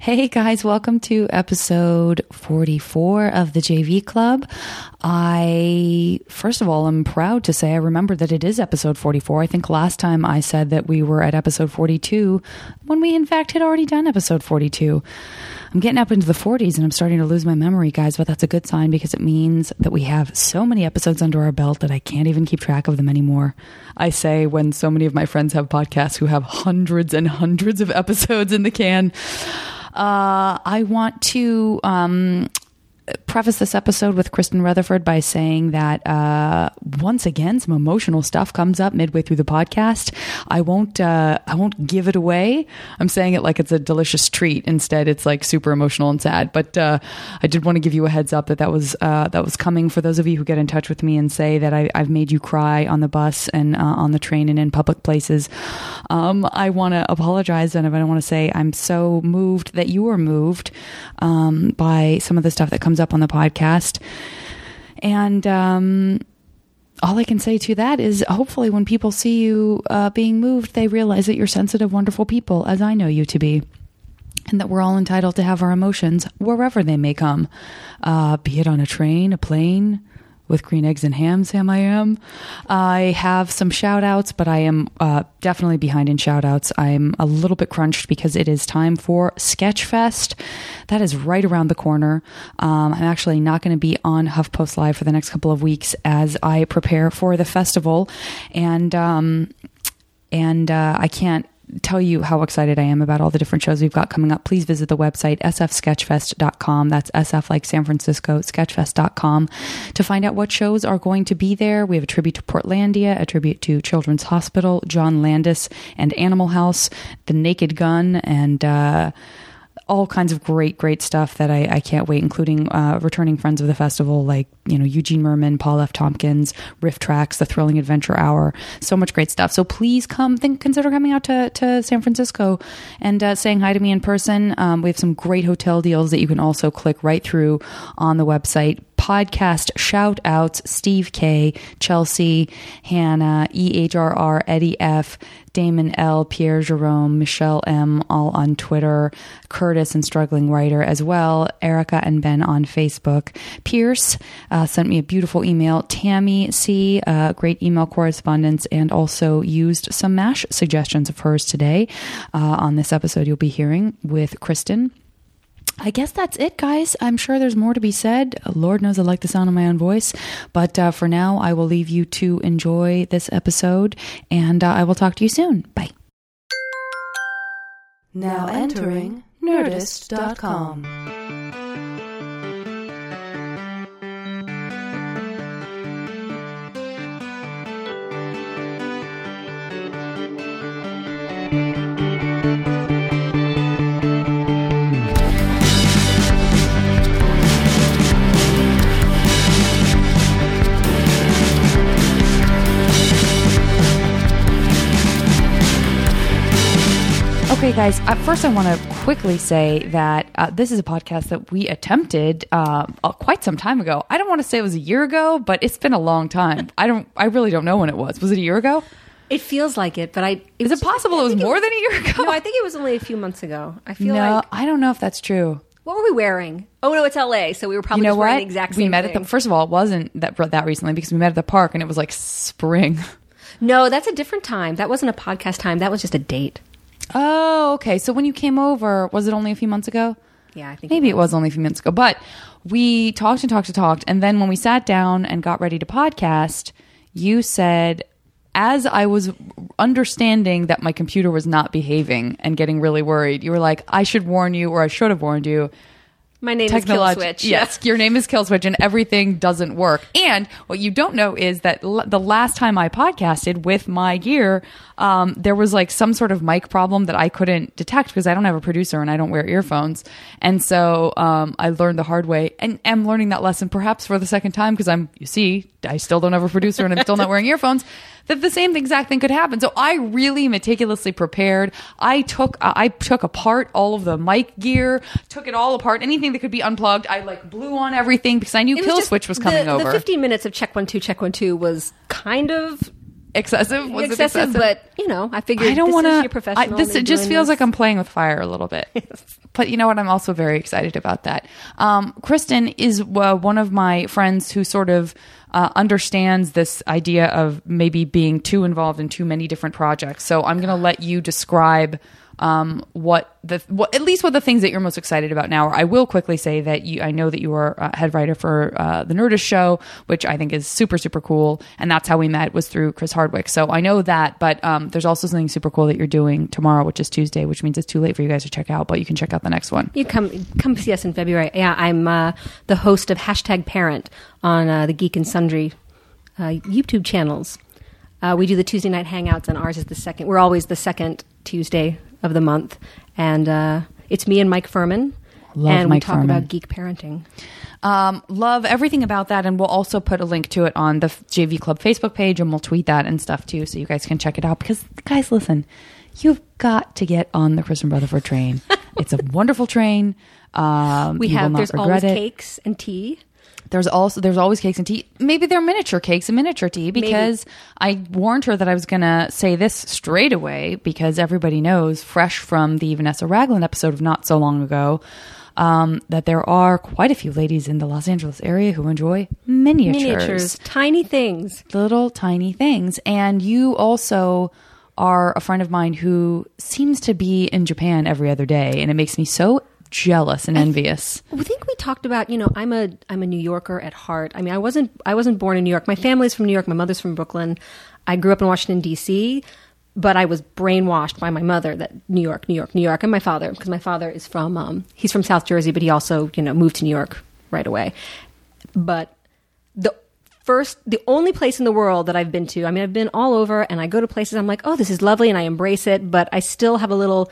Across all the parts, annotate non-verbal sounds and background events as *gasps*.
Hey guys, welcome to episode 44 of the JV Club. I, first of all, I'm proud to say I remember that it is episode 44. I think last time I said that we were at episode 42 when we in fact had already done episode 42. I'm getting up into the 40s and I'm starting to lose my memory, guys, but that's a good sign because it means that we have so many episodes under our belt that I can't even keep track of them anymore. I say when so many of my friends have podcasts who have hundreds and hundreds of episodes in the can. Uh, I want to um, preface this episode with Kristen Rutherford by saying that uh, once again some emotional stuff comes up midway through the podcast. I won't uh, I won't give it away. I'm saying it like it's a delicious treat. Instead, it's like super emotional and sad. But uh, I did want to give you a heads up that that was uh, that was coming for those of you who get in touch with me and say that I, have made you cry on the bus and uh, on the train and in public places. Um, I want to apologize and I want to say I'm so moved that you are moved um, by some of the stuff that comes up on the podcast. And um, all I can say to that is hopefully when people see you uh, being moved, they realize that you're sensitive, wonderful people, as I know you to be. And that we're all entitled to have our emotions wherever they may come, uh, be it on a train, a plane, with green eggs and ham, Sam I am. I have some shout outs, but I am uh, definitely behind in shout outs. I'm a little bit crunched because it is time for Sketchfest. That is right around the corner. Um, I'm actually not going to be on HuffPost Live for the next couple of weeks as I prepare for the festival. And, um, and uh, I can't tell you how excited I am about all the different shows we've got coming up, please visit the website sfsketchfest.com. That's SF like San Francisco, sketchfest.com to find out what shows are going to be there. We have a tribute to Portlandia, a tribute to Children's Hospital, John Landis and Animal House, The Naked Gun, and, uh, all kinds of great, great stuff that I, I can't wait, including uh, returning friends of the festival like, you know, Eugene Mirman, Paul F. Tompkins, RiffTrax, The Thrilling Adventure Hour. So much great stuff. So please come, think, consider coming out to, to San Francisco and uh, saying hi to me in person. Um, we have some great hotel deals that you can also click right through on the website podcast shout outs Steve K, Chelsea, Hannah, EHRR, Eddie F, Damon L, Pierre Jerome, Michelle M, all on Twitter, Curtis and Struggling Writer as well, Erica and Ben on Facebook. Pierce uh, sent me a beautiful email. Tammy C, uh, great email correspondence, and also used some MASH suggestions of hers today uh, on this episode you'll be hearing with Kristen. I guess that's it, guys. I'm sure there's more to be said. Lord knows I like the sound of my own voice. But uh, for now, I will leave you to enjoy this episode, and uh, I will talk to you soon. Bye. Now entering Nerdist.com. guys, at first I want to quickly say that uh, this is a podcast that we attempted uh, uh, quite some time ago. I don't want to say it was a year ago, but it's been a long time. I don't, I really don't know when it was. Was it a year ago? It feels like it, but I. It is it possible it was more it was, than a year ago? No, I think it was only a few months ago. I feel no, like. I don't know if that's true. What were we wearing? Oh no, it's LA, so we were probably you know what? the exact same. We met thing. at the first of all, it wasn't that that recently because we met at the park and it was like spring. *laughs* No, that's a different time. That wasn't a podcast time. That was just a date. Oh, okay. So when you came over, was it only a few months ago? Yeah, I think maybe it was. it was only a few months ago. But we talked and talked and talked, and then when we sat down and got ready to podcast, you said, as I was understanding that my computer was not behaving and getting really worried, you were like, "I should warn you, or I should have warned you." My name is Killswitch. Yes, your name is Killswitch, and everything doesn't work. And what you don't know is that l- the last time I podcasted with my gear, um, there was like some sort of mic problem that I couldn't detect because I don't have a producer and I don't wear earphones. And so um, I learned the hard way, and am learning that lesson perhaps for the second time because I'm, you see, I still don't have a producer and I'm still not wearing earphones that the same exact thing could happen. So I really meticulously prepared. I took uh, I took apart all of the mic gear, took it all apart. Anything that could be unplugged, I like blew on everything because I knew Kill was Switch was coming the, over. The 15 minutes of check one two check one two was kind of excessive? Was it excessive, but you know, I figured I don't this want to. professional. This it just feels this. like I'm playing with fire a little bit. *laughs* But you know what? I'm also very excited about that. Um, Kristen is uh, one of my friends who sort of uh, understands this idea of maybe being too involved in too many different projects. So I'm going to let you describe um, what the what, at least what the things that you're most excited about now. I will quickly say that you I know that you are uh, head writer for uh, the Nerdist show, which I think is super super cool, and that's how we met was through Chris Hardwick. So I know that, but um, there's also something super cool that you're doing tomorrow, which is Tuesday, which means it's too late for you guys to check out, but you can check out the next one. You come come see us in February. Yeah, I'm uh, the host of hashtag Parent on uh, the Geek and Sundry uh, YouTube channels. Uh, we do the Tuesday night hangouts, and ours is the second. We're always the second Tuesday of the month, and uh, it's me and Mike Phirman, Love and we talk Phirman. about geek parenting. Um, love everything about that, and we'll also put a link to it on the JV Club Facebook page, and we'll tweet that and stuff too, so you guys can check it out. Because guys, listen, you've got to get on the Kristen Rutherford train. *laughs* it's a wonderful train. Um, We have there's always it. cakes and tea. There's also there's always cakes and tea. Maybe they're miniature cakes and miniature tea because I warned her that I was gonna say this straight away because everybody knows, fresh from the Vanessa Ragland episode of not so long ago, um, that there are quite a few ladies in the Los Angeles area who enjoy miniatures, Miniatures, tiny things. little tiny things. And you also are a friend of mine who seems to be in Japan every other day, and it makes me so jealous and envious. I think we talked about, you know, I'm a I'm a New Yorker at heart. I mean, I wasn't I wasn't born in New York. My family's from New York. My mother's from Brooklyn. I grew up in Washington D.C., but I was brainwashed by my mother that New York, New York, New York, and my father because my father is from um, he's from South Jersey, but he also you know moved to New York right away. But the first the only place in the world that I've been to, I mean I've been all over and I go to places I'm like, "Oh, this is lovely," and I embrace it, but I still have a little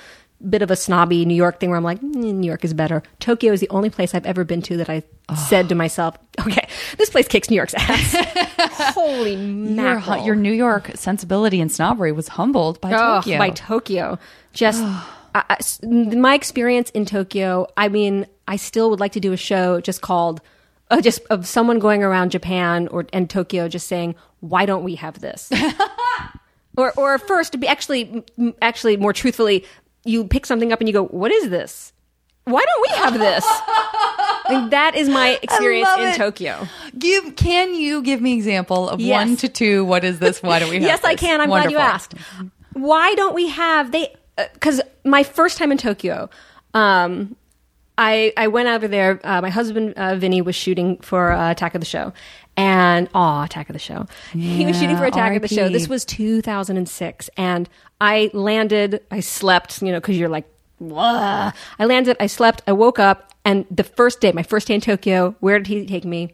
bit of a snobby New York thing where I'm like, "Mm, New York is better. Tokyo is the only place I've ever been to that I said to myself, "Okay, this place kicks New York's ass." *laughs* Holy Your, mackerel. your New York sensibility and snobbery was humbled by Oh, Tokyo. by Tokyo. Just I- my experience in Tokyo. I mean, I still would like to do a show just called uh, just of someone going around Japan or and Tokyo, just saying, "Why don't we have this?" *laughs* or, or first to be actually, actually more truthfully, you pick something up and you go, "What is this? Why don't we have this?" *laughs* That is my experience in it. Tokyo. Give can you give me example of Yes. one to two? What is this? Why don't we have yes, I can. I'm glad you asked. Why don't we have they? Because my first time in Tokyo, um, I I went over there. Uh, my husband uh, Vinny was shooting for uh, Attack of the Show, and oh, Attack of the Show. he was shooting for Yeah, Attack of the Show. This was 2006, and I landed. I slept, you know, because you're like, Wah. I landed. I slept. I woke up, and the first day, my first day in Tokyo, where did he take me?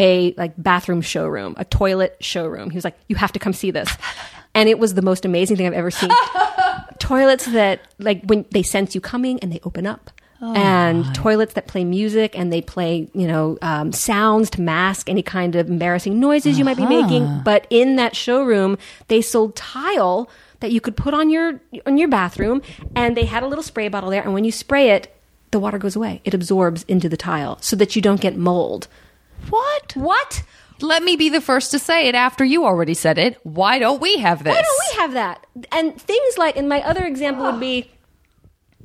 a like bathroom showroom, a toilet showroom. He was like, "You have to come see this," *laughs* and it was the most amazing thing I've ever seen. *laughs* toilets that like when they sense you coming and they open up. And toilets that play music and they play, you know, um, sounds to mask any kind of embarrassing noises you might be making. But in that showroom, they sold tile that you could put on your on your bathroom, and they had a little spray bottle there. And when you spray it, the water goes away. It absorbs into the tile so that you don't get mold. What? What? Let me be the first to say it after you already said it. Why don't we have this? Why don't we have that? And things like, and my other example would be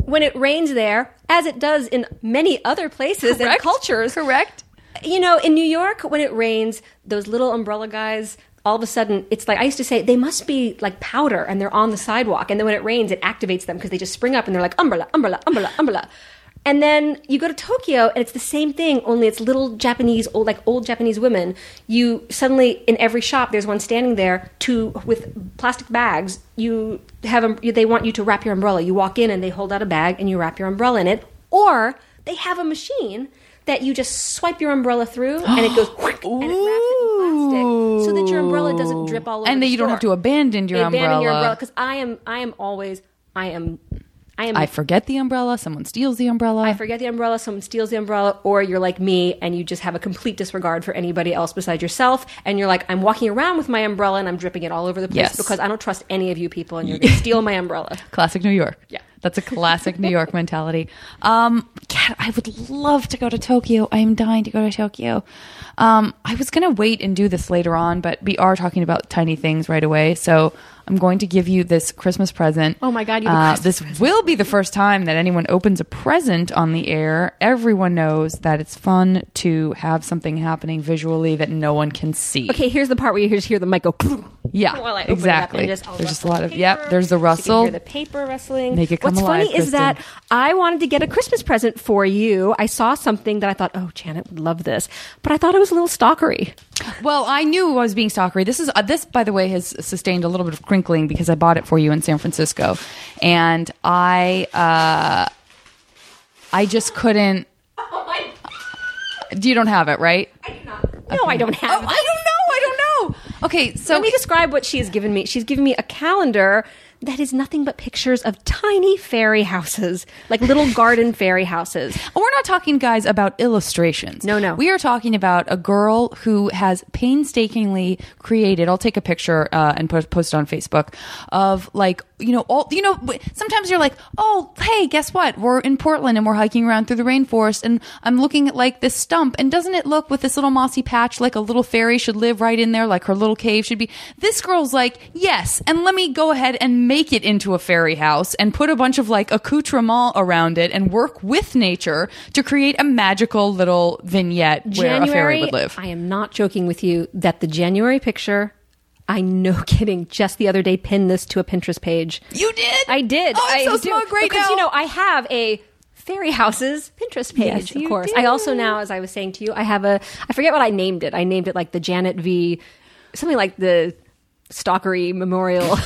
when it rains there, as it does in many other places and cultures. Correct. You know, in New York, when it rains, those little umbrella guys, all of a sudden, it's like I used to say they must be like powder and they're on the sidewalk. And then when it rains, it activates them because they just spring up and they're like umbrella, umbrella, umbrella, umbrella. And then you go to Tokyo and it's the same thing, only it's little Japanese, old like old Japanese women. You suddenly in every shop there's one standing there to with plastic bags. You have um, they want you to wrap your umbrella. You walk in and they hold out a bag and you wrap your umbrella in it, or they have a machine that you just swipe your umbrella through and it goes *gasps* whack, and it wraps it in plastic so that your umbrella doesn't drip all over. And the then you don't have to abandon your Abandon your umbrella. umbrella because I am I am always I am I am I forget the umbrella. Someone steals the umbrella. I forget the umbrella, someone steals the umbrella, or you're like me and you just have a complete disregard for anybody else besides yourself. And you're like, I'm walking around with my umbrella and I'm dripping it all over the place Yes. because I don't trust any of you people and you're *laughs* going to steal my umbrella. Classic New York. Yeah. That's a classic New *laughs* York mentality. Um, God, I would love to go to Tokyo. I am dying to go to Tokyo. Um, I was going to wait and do this later on, but we are talking about tiny things right away. So I'm going to give you this Christmas present. Oh my God, you Uh, this will be the first time that anyone opens a present on the air. Everyone knows that it's fun to have something happening visually that no one can see. Okay, here's the part where you just hear the mic go. *laughs* Yeah, *laughs* I it up exactly. just- there's just a lot the of yep. There's the so you can rustle. hear the paper rustling. Make it come What's alive, funny is that I wanted to get a Christmas present for you. I saw something that I thought, oh, Janet would love this, but I thought it was a little stalkery. Well, I knew I was being stalkery. This is uh, this, by the way, has sustained a little bit of crinkling because I bought it for you in San Francisco, and I uh, I just couldn't. *laughs* You don't have it, right? No, I don't have. Oh, I know. I don't. Okay, so Let me describe what she has given me. She's given me a calendar that is nothing but pictures of tiny fairy houses, like little *laughs* garden fairy houses. Oh, We're not talking, guys, about illustrations. No, no. We are talking about a girl who has painstakingly created. I'll take a picture uh, and post, post it on Facebook of like you know all you know. Sometimes you're like, oh, hey, guess what? We're in Portland and we're hiking around through the rainforest, and I'm looking at like this stump, and doesn't it look with this little mossy patch like a little fairy should live right in there, like her little cave should be? This girl's like, yes, and let me go ahead and make it into a fairy house and put a bunch of like accoutrement around it and work with nature to create a magical little vignette where a fairy would live. I am not joking with you that the January picture. I no *laughs* kidding. Just the other day, pinned this to a Pinterest page. you did? I did. Oh, I'm I so do. smug right because now. you know I have a fairy houses Pinterest page. Yes, of course, do. I also now, as I was saying to you, I have a. I forget what I named it. I named it like the Janet V, something like the Stalkery Memorial. *laughs* *laughs*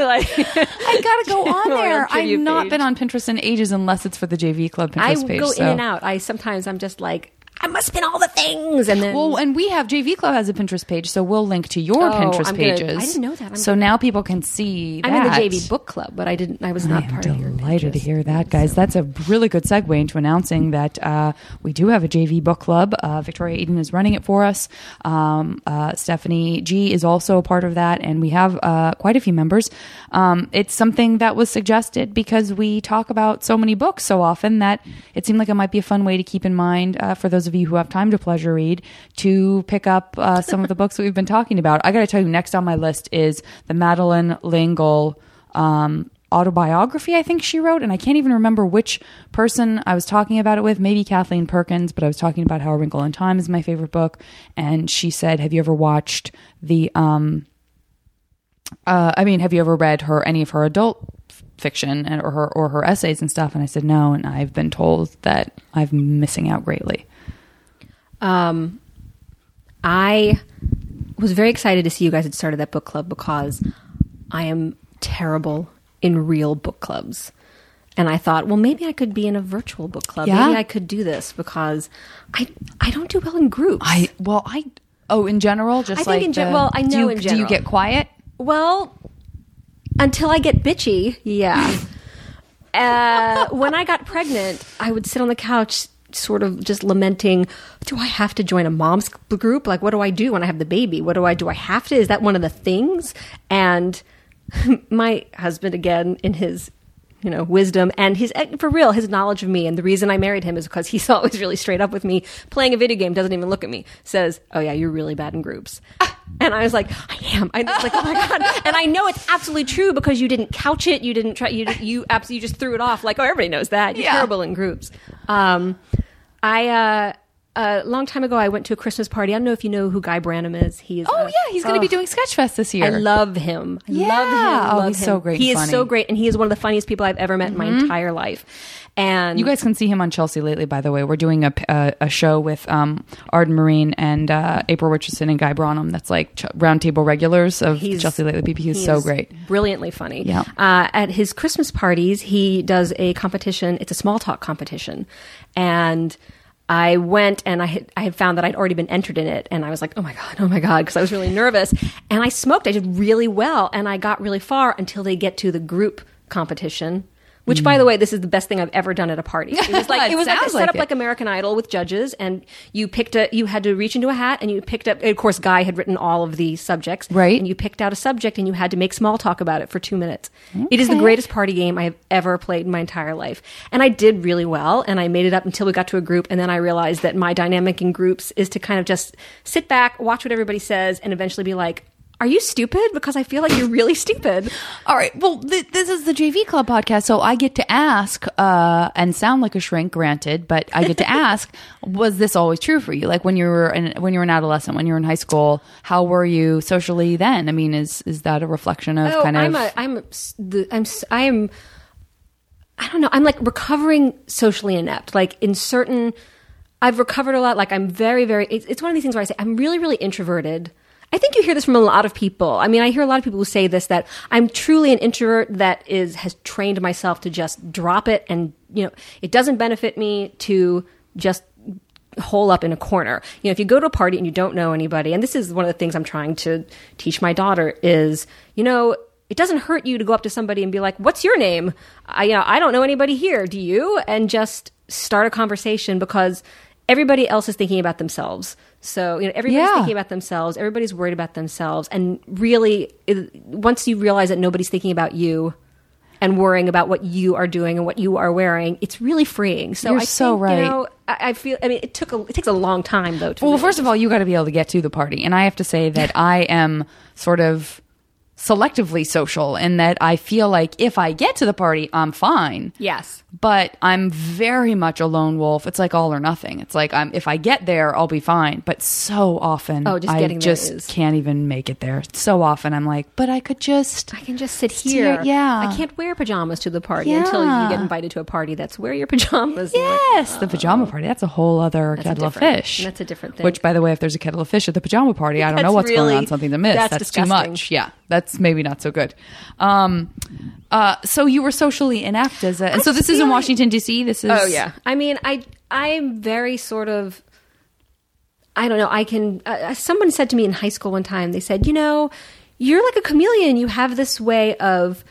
like, *laughs* I gotta go on *laughs* there. I've not page. been on Pinterest in ages unless it's for the JV Club I Pinterest page. go so. in and out. I sometimes I'm just like I must pin all the things, and then Well, and we have JV Club has a Pinterest page, so we'll link to your Oh, Pinterest I'm gonna- pages. I didn't know that. I'm so now people can see. I'm in the. JV book club, but I didn't. I was not I part of your delighted to hear that, guys. That's a really good segue into announcing that uh, we do have a JV book club. Uh, Victoria Eden is running it for us. Um, uh, Stephanie G is also a part of that, and we have uh, quite a few members. Um, it's something that was suggested because we talk about so many books so often that it seemed like it might be a fun way to keep in mind uh, for those of you who have time to pleasure read to pick up uh, some of the books that we've been talking about. I got to tell you, next on my list is the Madeleine L'Engle. Um, autobiography I think she wrote and I can't even remember which person I was talking about it with maybe Kathleen Perkins but I was talking about how A Wrinkle in Time is my favorite book and she said have you ever watched the um uh I mean have you ever read her any of her adult fiction and or her or her essays and stuff and I said no and I've been told that I'm missing out greatly Um, I was very excited to see you guys had started that book club because I am terrible in real book clubs. And I thought, well, maybe I could be in a virtual book club. Yeah? Maybe I could do this because I I don't do well in groups. I well I oh in general just I think like in gen- the- well, I do know you, in do you get quiet Well, until I get bitchy, yeah. *laughs* uh, when I got pregnant, I would sit on the couch, sort of just lamenting: Do I have to join a mom's group? Like, what do I do when I have the baby? What do I do? I have to? Is that one of the things? And *laughs* my husband, again, in his you know wisdom and his for real his knowledge of me and the reason i married him is because he's *laughs* always really straight up with me playing a video game doesn't even look at me says oh yeah you're really bad in groups *laughs* and i was like i am i was like oh my god and i know it's absolutely true because you didn't couch it you didn't try you you absolutely just threw it off like oh everybody knows that you're Yeah. terrible in groups um i uh a long time ago, I went to a Christmas party. I don't know if you know who Guy Branum is. He is. oh uh, yeah he's going to be oh, doing Sketchfest this year I love him. I Yeah. love him. Oh, love he's him. so great He is so great, and he is one of the funniest people I've ever met in my entire life. And You guys can see him on Chelsea lately, by the way. We're doing a, a, a show with um, Arden Myrin and uh, April Richardson and Guy Branum. That's like ch- roundtable regulars of He's- Chelsea lately. BP He's he so great. brilliantly funny. Yeah. Uh, at his Christmas parties, he does a competition. It's a small talk competition, and I went and I had, I had found that I'd already been entered in it, and I was like, oh my god, oh my god, because I was really nervous. And I smoked. I did really well, and I got really far until they get to the group competition. Which, by the mm. way, this is the best thing I've ever done at a party. It was *laughs* like It it was like sounds set like up it. like American Idol with judges, and you picked a. You had to reach into a hat, and you picked up. Of course, Guy had written all of the subjects, Right. And you picked out a subject, and you had to make small talk about it for two minutes. It is the greatest party game I have ever played in my entire life, and I did really well. And I made it up until we got to a group, and then I realized that my dynamic in groups is to kind of just sit back, watch what everybody says, and eventually be like. Are you stupid? Because I feel like you're really stupid. All right. Well, th- this is the JV Club podcast, so I get to ask uh, and sound like a shrink, granted, but I get to *laughs* ask: Was this always true for you? Like when you were an, when you were an adolescent, when you were in high school, how were you socially then? I mean, is is that a reflection of Oh, kind of? I'm a, I'm a, the, I'm, s- I am, I don't know. I'm like recovering socially inept. Like in certain, I've recovered a lot. Like I'm very, very. It's, it's one of these things where I say I'm really, really introverted. I think you hear this from a lot of people. I mean, I hear a lot of people who say this that I'm truly an introvert that is has trained myself to just drop it and you know it doesn't benefit me to just hole up in a corner. You know, if you go to a party and you don't know anybody, and this is one of the things I'm trying to teach my daughter is, you know, it doesn't hurt you to go up to somebody and be like, "What's your name?" I, you know, I don't know anybody here. Do you? And just start a conversation because everybody else is thinking about themselves. So you know, everybody's Yeah. thinking about themselves. Everybody's worried about themselves, and really, it, once you realize that nobody's thinking about you. And worrying about what you are doing and what you are wearing, it's really freeing. So You're I so think, right. You know, I, I feel. I mean, it took a. It takes a long time though. To Well, really- first of all, you got to be able to get to the party, and I have to say that I am sort of selectively social in that I feel like if I get to the party, I'm fine. yes, but I'm very much a lone wolf. It's like all or nothing. It's like I'm if I get there, I'll be fine. But so often, Oh, just I getting there just can't even make it there. So often, I'm like, but I could just. I can just sit here, here. yeah. I can't wear pajamas to the party until you get invited to a party. That's wear your pajamas. Like, Yes, the oh. pajama party. That's a whole other That's kettle of fish. that's a different thing. Which, by the way, if there's a kettle of fish at the pajama party, I don't know what's going really- on. Something's amiss. that's That's, too much. Yeah, that's maybe not so good. Um, uh, so you were socially inept as a, and I so this is in like- Washington D.C. This is Oh yeah. I mean, I I'm very sort of. I don't know. I can. Uh, someone said to me in high school one time. They said, you know, you're like a chameleon. You have this way of.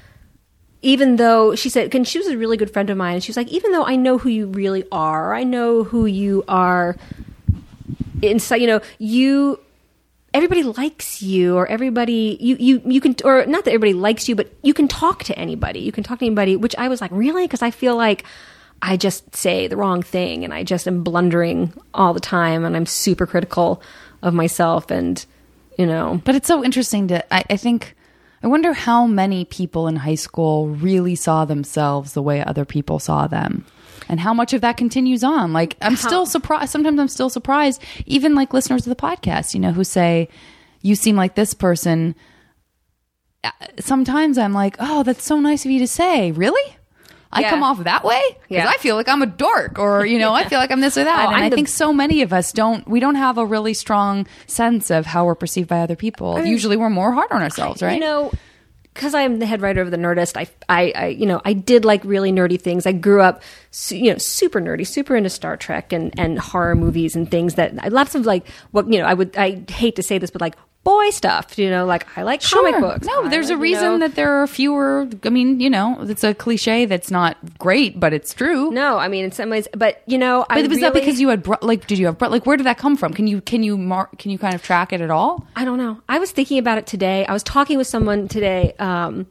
Even though she said, and she was a really good friend of mine, and she was like, even though I know who you really are, I know who you are inside, you know, you everybody likes you or everybody you you you can or not that everybody likes you but you can talk to anybody. You can talk to anybody which i was like really? Because i feel like i just say the wrong thing and i just am blundering all the time and i'm super critical of myself and you know. But it's so interesting to, I, I think, I wonder how many people in high school really saw themselves the way other people saw them. And how much of that continues on? Like, I'm still surprised. Sometimes I'm still surprised, even like listeners of the podcast, you know, who say, you seem like this person. Uh, Sometimes I'm like, oh, that's so nice of you to say. Really? I Yeah. come off that way because Yeah. I feel like I'm a dork, or you know, I *laughs* feel like I'm this or that. Oh, and I'm I the- think so many of us don't. We don't have a really strong sense of how we're perceived by other people. Usually, we're more hard on ourselves, right? You know, because I'm the head writer of the Nerdist, I, I, I, you know, I did like really nerdy things. I grew up, su- you know, super nerdy, super into Star Trek and and horror movies and things that lots of like what you know. I would I hate to say this, but like boy stuff. You know, like I like comic books. No, I there's a like, you reason know- that there are fewer. I mean, you know, it's a cliche that's not great, but it's true. No, I mean in some ways, but you know, I but was that because you had bro- like? Did you have bro- like? Where did that come from? Can you can you mark? Can you kind of track it at all? I don't know. I was thinking about it today. I was talking with someone today um,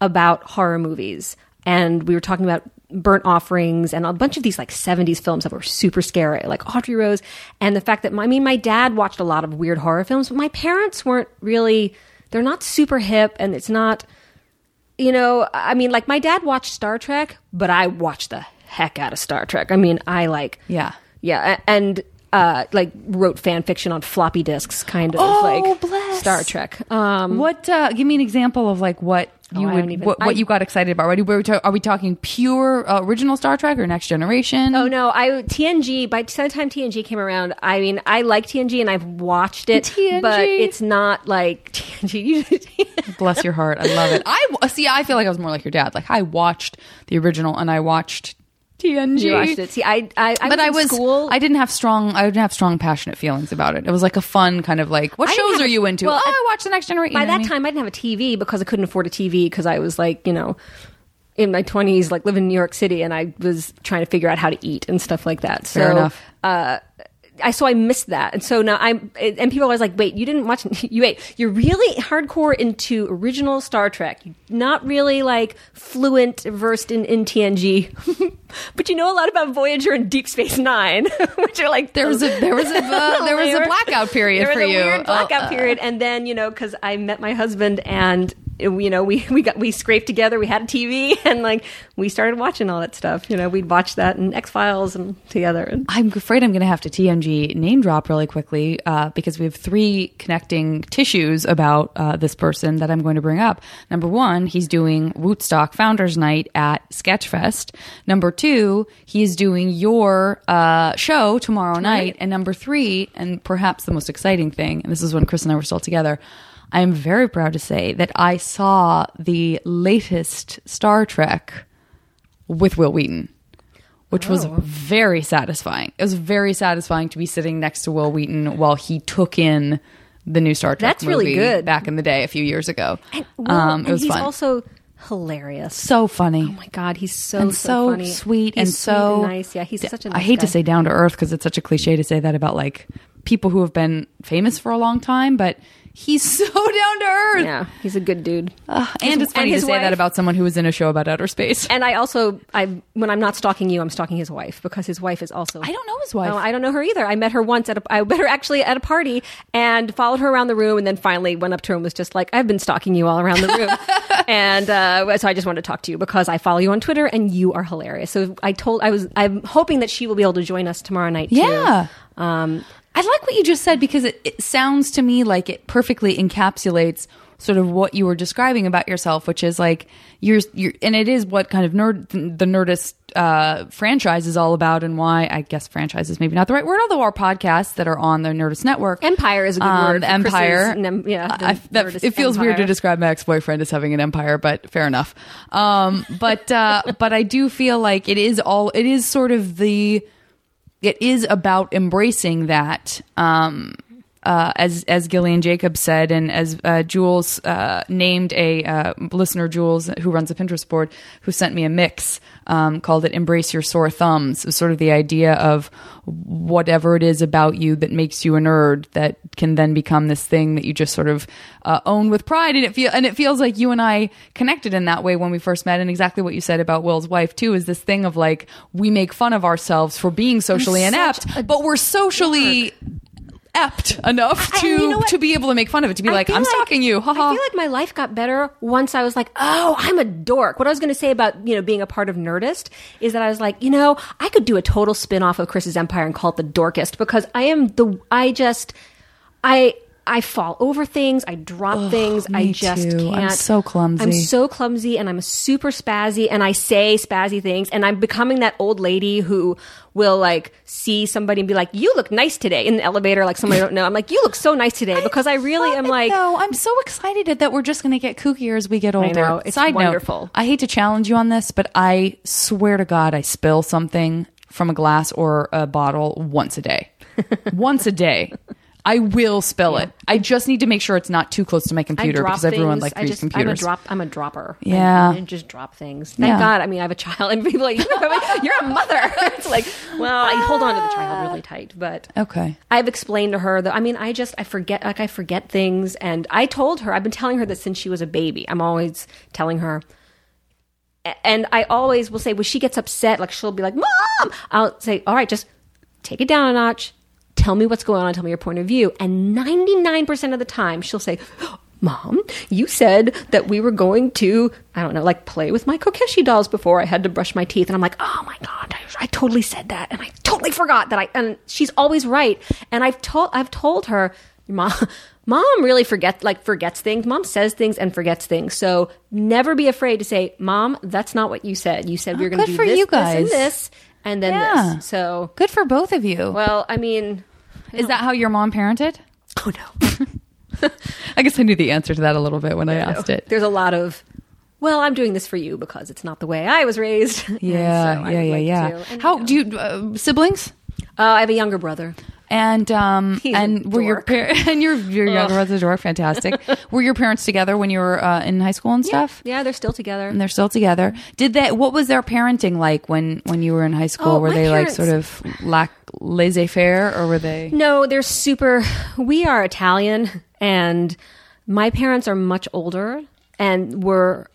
about horror movies, and we were talking about burnt offerings and a bunch of these like 70s films that were super scary, like Audrey Rose, and the fact that my, I mean, my dad watched a lot of weird horror films, but my parents weren't really. They're not super hip, and it's not. You know, I mean, like my dad watched Star Trek, but I watched the heck out of Star Trek. I mean, I like Yeah. yeah, and uh, like wrote fan fiction on floppy disks, kind of Oh, like bless. Star Trek. Um, What? Uh, give me an example of like what you Oh, would even- what, what I- you got excited about. Right? Are we, ta- are we talking pure uh, original Star Trek or Next Generation? oh no, I TNG. By the time TNG came around, I mean, I like TNG and I've watched it, TNG. but it's not like *laughs* TNG. Bless your heart. I love it. i see. I feel like I was more like your dad. Like I watched the original and I watched TNG. you watched it. See, I, I, I but was I was school. I didn't have strong. I didn't have strong passionate feelings about it. It was like a fun kind of like, what I shows are a- you into? well, oh, at- I watched the Next Generation. by You know that I mean? time, I didn't have a TV because I couldn't afford a TV because I was like, you know, in my 20s, like living in New York City, and I was trying to figure out how to eat and stuff like that. Fair so, enough. Uh, I so I missed that, and so now I'm. And people are always like, "Wait, you didn't watch? *laughs* You wait, you're really hardcore into original Star Trek. You're not really like fluent, versed in, in TNG, *laughs* but you know a lot about Voyager and Deep Space Nine, *laughs* which are like There was a there was a uh, there was a blackout period for you. Blackout Uh, period, and then you know because I met my husband and uh, you know we *laughs* we got we scraped together. We had a TV *laughs* and like we started watching all that stuff. You know we'd watch that and X Files and together. And I'm afraid I'm going to have to TNG name drop really quickly uh, because we have three connecting tissues about uh, this person that I'm going to bring up. Number one, he's doing Wootstock Founders Night at Sketchfest. Number two, he's doing your uh, show tomorrow night. And number three, and perhaps the most exciting thing, and this is when Chris and I were still together. I am very proud to say that I saw the latest Star Trek with Wil Wheaton which was Oh. very satisfying. It was very satisfying to be sitting next to Wil Wheaton while he took in the new Star Trek That's really good. back in the day, a few years ago. Wil, um, it and was he's fun. also hilarious. so funny. Oh my god, he's so and so, so, funny. sweet He's and sweet so nice. Yeah, he's such a. Nice I hate to say down to earth because it's such a cliche to say that about like people who have been famous for a long time, but he's so *laughs* down to earth. Yeah, he's a good dude. Ugh, and it's funny and to say that about someone who was in a show about outer space. And I also, I when I'm not stalking you, I'm stalking his wife because his wife is also. I don't know his wife. No, I don't know her either. I met her once at a, I met her actually at a party and followed her around the room, and then finally went up to her and was just like, "I've been stalking you all around the room," *laughs* and uh, so I just wanted to talk to you because I follow you on Twitter and you are hilarious. So I told I was I'm hoping that she will be able to join us tomorrow night. too. Yeah. Um, I like what you just said because it, it sounds to me like it perfectly encapsulates sort of what you were describing about yourself, which is like you're, you're and it is what kind of nerd the Nerdist uh, franchise is all about, and why I guess franchise is maybe not the right word, although our podcasts that are on the Nerdist network, Empire is a good um, word. the for Chris's Empire, yeah, I, that, it feels weird to describe my ex boyfriend as having an empire, but fair enough. Um, but uh, *laughs* but I do feel like it is all it is sort of the it is about embracing that um uh, as as Gillian Jacobs said, and as uh, Jules uh, named a uh, listener, Jules, who runs a Pinterest board, who sent me a mix, um, called it "Embrace Your Sore Thumbs." It sort of the idea of whatever it is about you that makes you a nerd that can then become this thing that you just sort of uh, own with pride, and it feel and it feels like you and I connected in that way when we first met, and exactly what you said about Wil's wife too is this thing of like we make fun of ourselves for being socially inept, but we're socially apt enough I- to you know to be able to make fun of it to be I like i'm stalking you I feel like my life got better once I was like, oh, I'm a dork. What I was going to say about, you know, being a part of Nerdist is that I was like, you know, I could do a total spin off of Chris's Empire and call it the Dorkist because I am the, I just, I, I fall over things. I drop things. I just too. I'm so clumsy. I'm so clumsy and I'm super spazzy and I say spazzy things and I'm becoming that old lady who will like see somebody and be like, you look nice today in the elevator. Like somebody I don't know. I'm like, you look so nice today *laughs* because I really am like, no i'm so excited that we're just going to get kookier as we get older know. It's side wonderful. note i hate to challenge you on this but i swear to god i spill something from a glass or a bottle once a day *laughs* once a day I will spill it. I just need to make sure it's not too close to my computer because everyone things. like to use just, computers. I'm a drop. I'm a dropper. Yeah. I, I just drop things. Thank Yeah. God. I mean, I have a child, and people are like, *laughs* you're a mother. *laughs* it's like, well, I hold on to the child really ah. tight, but okay. I've explained to her that. I mean, I just I forget. Like I forget things, and I told her. I've been telling her that since she was a baby. I'm always telling her. And I always will say when she gets upset, like she'll be like, "Mom," I'll say, "All right, just take it down a notch. Tell me what's going on. Tell me your point of view." And 99% of the time, she'll say, *gasps* "Mom, you said that we were going to, I don't know, like play with my Kokeshi dolls before I had to brush my teeth." And I'm like, "Oh my god, I, I totally said that, and I totally forgot that I." And she's always right. And I've told I've told her, "Mom." *laughs* Mom really forgets like forgets things. Mom says things and forgets things. So never be afraid to say, "Mom, that's not what you said. You said we were going to Oh, good do for this, you this, and guys. this, and then Yeah. this." So, Good for both of you. well, I mean, Is that how your mom parented? oh no, *laughs* I guess I knew the answer to that a little bit when I asked it. There's a lot of, well, I'm doing this for you because it's not the way I was raised. *laughs* And Yeah, so I yeah, would yeah, like yeah. to. And, How you know. do you uh, siblings? Uh, I have a younger brother. And um *laughs* He's and were your par- *laughs* and your your younger brother's a dork, fantastic. *laughs* were your parents together when you were uh, in high school and stuff? Yeah, they're still together. And they're still together. Did they? What was their parenting like when when you were in high school? Oh, were they like sort of lack laissez faire, or were they? No, they're super. We are Italian, and my parents are much older, and were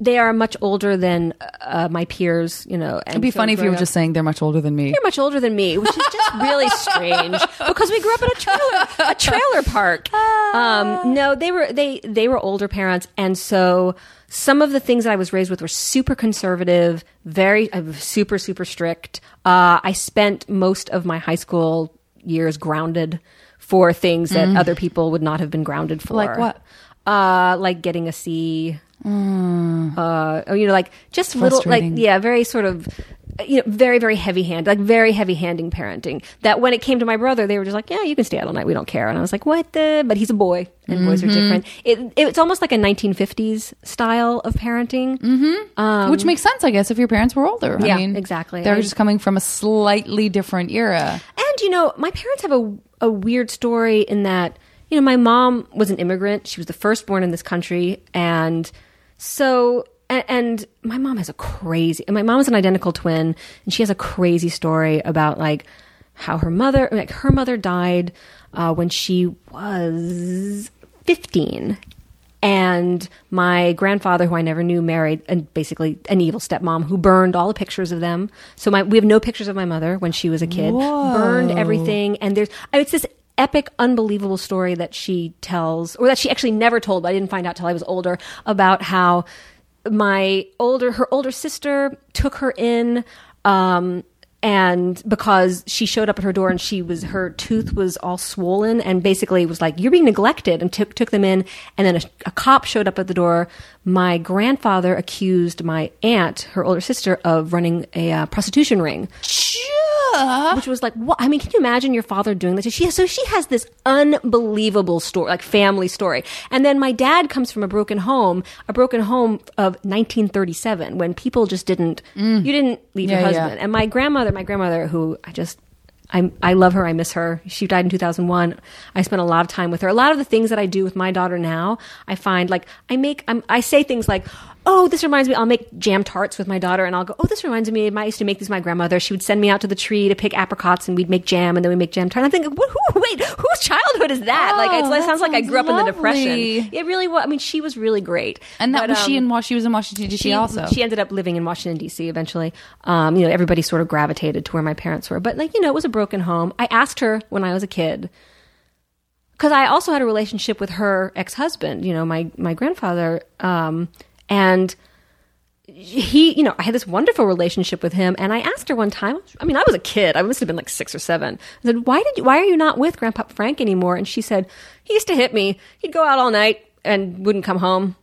they are much older than uh, my peers. You know, and It'd be so funny if you were up- just saying they're much older than me. They're much older than me, which is just really *laughs* strange because we grew up in a trailer, a trailer park. *laughs* Um, no, they were they they were older parents, and so some of the things that I was raised with were super conservative, very uh, super super strict. Uh, I spent most of my high school years grounded for things that other people would not have been grounded for. Like what? Uh, like getting a C. Uh, or, you know, like just little, like yeah, very sort of, uh, you know, very very heavy hand, like very heavy handing parenting. That when it came to my brother, they were just like, yeah, you can stay out all night, we don't care. And I was like, what the? But he's a boy, and boys are Mm-hmm. different. It, it's almost like a 1950s style of parenting. Mm-hmm. Which makes sense, I guess, if your parents were older. I Yeah, mean, exactly. They're I- just coming from a slightly different era. And you know, my parents have a a weird story in that you know my mom was an immigrant. She was the first born in this country, and so and, and my mom has a crazy. My mom is an identical twin, and she has a crazy story about like how her mother, like her mother, died uh, when she was fifteen. And my grandfather, who I never knew, married and basically an evil stepmom who burned all the pictures of them. So my, we have no pictures of my mother when she was a kid. Burned everything. And there's, it's this epic, unbelievable story that she tells, or that she actually never told, but I didn't find out till I was older, about how my older, her older sister took her in, um, and because she showed up at her door and she was her tooth was all swollen and basically was like you're being neglected and took took them in. And then a, a cop showed up at the door. My grandfather accused my aunt her older sister of running a uh, prostitution ring which was like what i mean can you imagine your father doing this she so she has this unbelievable story like family story and then my dad comes from a broken home a broken home of 1937 when people just didn't mm. you didn't leave Yeah, your yeah. husband and my grandmother my grandmother who i just I, I love her. I miss her. She died in 2001. I spent a lot of time with her. A lot of the things that I do with my daughter now, I find like I make, I'm, I say things like, oh, this reminds me, I'll make jam tarts with my daughter and I'll go, oh, this reminds me, I used to make these with my grandmother. She would send me out to the tree to pick apricots and we'd make jam and then we'd make jam tart. And I'm thinking, who, *laughs* wait, whose childhood is that? like, it's, Oh, it that sounds like I sounds grew up in the Depression. It really was. I mean, she was really great. And that But, was she um, in Was- she was in Washington D.C. also. she ended up living in Washington D.C. eventually. Um, you know, everybody sort of gravitated to where my parents were, but like you know, it was a broken home. I asked her when I was a kid because I also had a relationship with her ex husband. You know, my my grandfather, um, and he, you know, I had this wonderful relationship with him. And I asked her one time. I mean, I was a kid. I must have been like six or seven. I said, "Why did you? Why are you not with Grandpa Frank anymore?" And she said, "He used to hit me. He'd go out all night and wouldn't come home."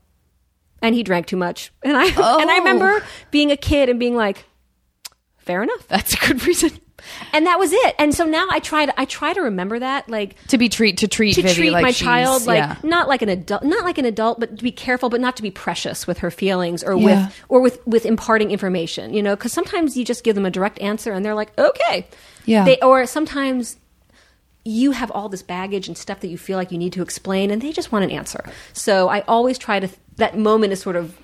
and he drank too much. And I *laughs* and I oh. remember being a kid and being like, fair enough. That's a good reason And that was it. And so now I try to I try to remember that like to be treat to treat to Vivi treat like my child like yeah. not like an adult not like an adult but to be careful but not to be precious with her feelings or Yeah. with or with with imparting information you know because sometimes you just give them a direct answer and they're like okay Yeah. they or sometimes you have all this baggage and stuff that you feel like you need to explain and they just want an answer so i always try to that moment is sort of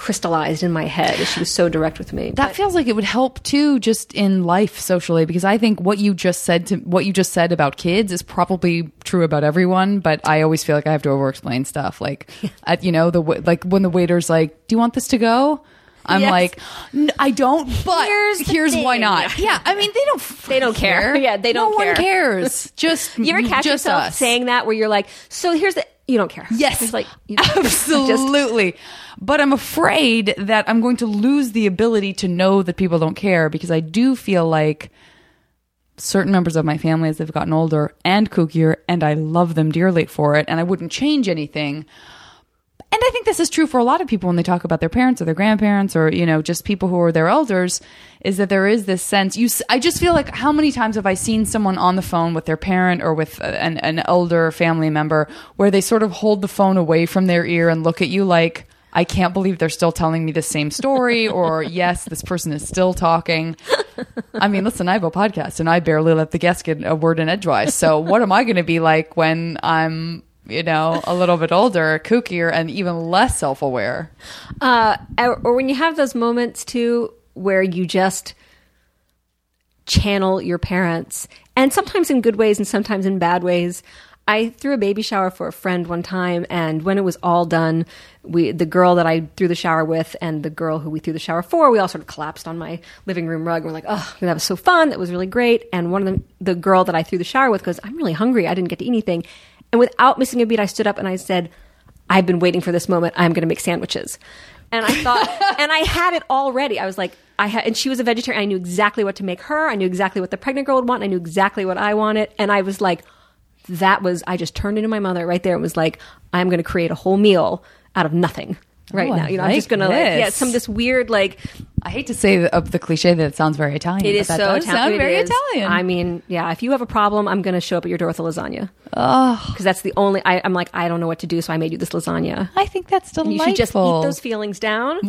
crystallized in my head she was so direct with me That feels like it would help too, just in life socially, because I think what you just said to what you just said about kids is probably true about everyone. But I always feel like I have to over-explain stuff, like *laughs* at uh, you know the like when the waiter's like, "Do you want this to go?" I'm Yes. like, "N- I don't, but Here's here's, why not. *laughs* Yeah, I mean they don't. They don't care. *laughs* Yeah, they don't no care. one cares. Just you ever catch just yourself us. saying that where you're like so here's the you don't care Yes, it's like you- *laughs* *laughs* just- absolutely. but I'm afraid that I'm going to lose the ability to know that people don't care because I do feel like certain members of my family, as they've gotten older and kookier, and I love them dearly for it, and I wouldn't change anything. And I think this is true for a lot of people when they talk about their parents or their grandparents or you know just people who are their elders is that there is this sense you I just feel like how many times have I seen someone on the phone with their parent or with uh, an, an elder family member where they sort of hold the phone away from their ear and look at you like I can't believe they're still telling me the same story or *laughs* yes this person is still talking I mean, listen, I have a podcast and I barely let the guests get a word in edgewise. So what am I going to be like when I'm, you know, a little bit older, kookier, and even less self aware? Uh, or when you have those moments too where you just channel your parents, and sometimes in good ways and sometimes in bad ways. I threw a baby shower for a friend one time, and when it was all done, we the girl that I threw the shower with and the girl who we threw the shower for, we all sort of collapsed on my living room rug. And we're like, "Oh, that was so fun! That was really great!" And one of them, the girl that I threw the shower with, goes, "I'm really hungry. I didn't get to eat anything." And without missing a beat, I stood up and I said, "I've been waiting for this moment. I'm going to make sandwiches." And I thought, *laughs* and I had it all ready. I was like, I had, and she was a vegetarian. I knew exactly what to make her. I knew exactly what the pregnant girl would want. I knew exactly what I wanted. And I was like, that was, I just turned into my mother right there and was like, I'm going to create a whole meal out of nothing right Oh, now. You know, I'm just going to like, yeah, this. some this weird, like, I hate to say the, of the cliche that it sounds very Italian. it but that so does Italian. sound very is. Italian. I mean, yeah, if you have a problem, I'm to show up at your door with a lasagna. oh, Because that's the only, I, I'm like, I don't know what to do, so I made you this lasagna. I think that's And delightful. you should just eat those feelings down. *laughs* *laughs*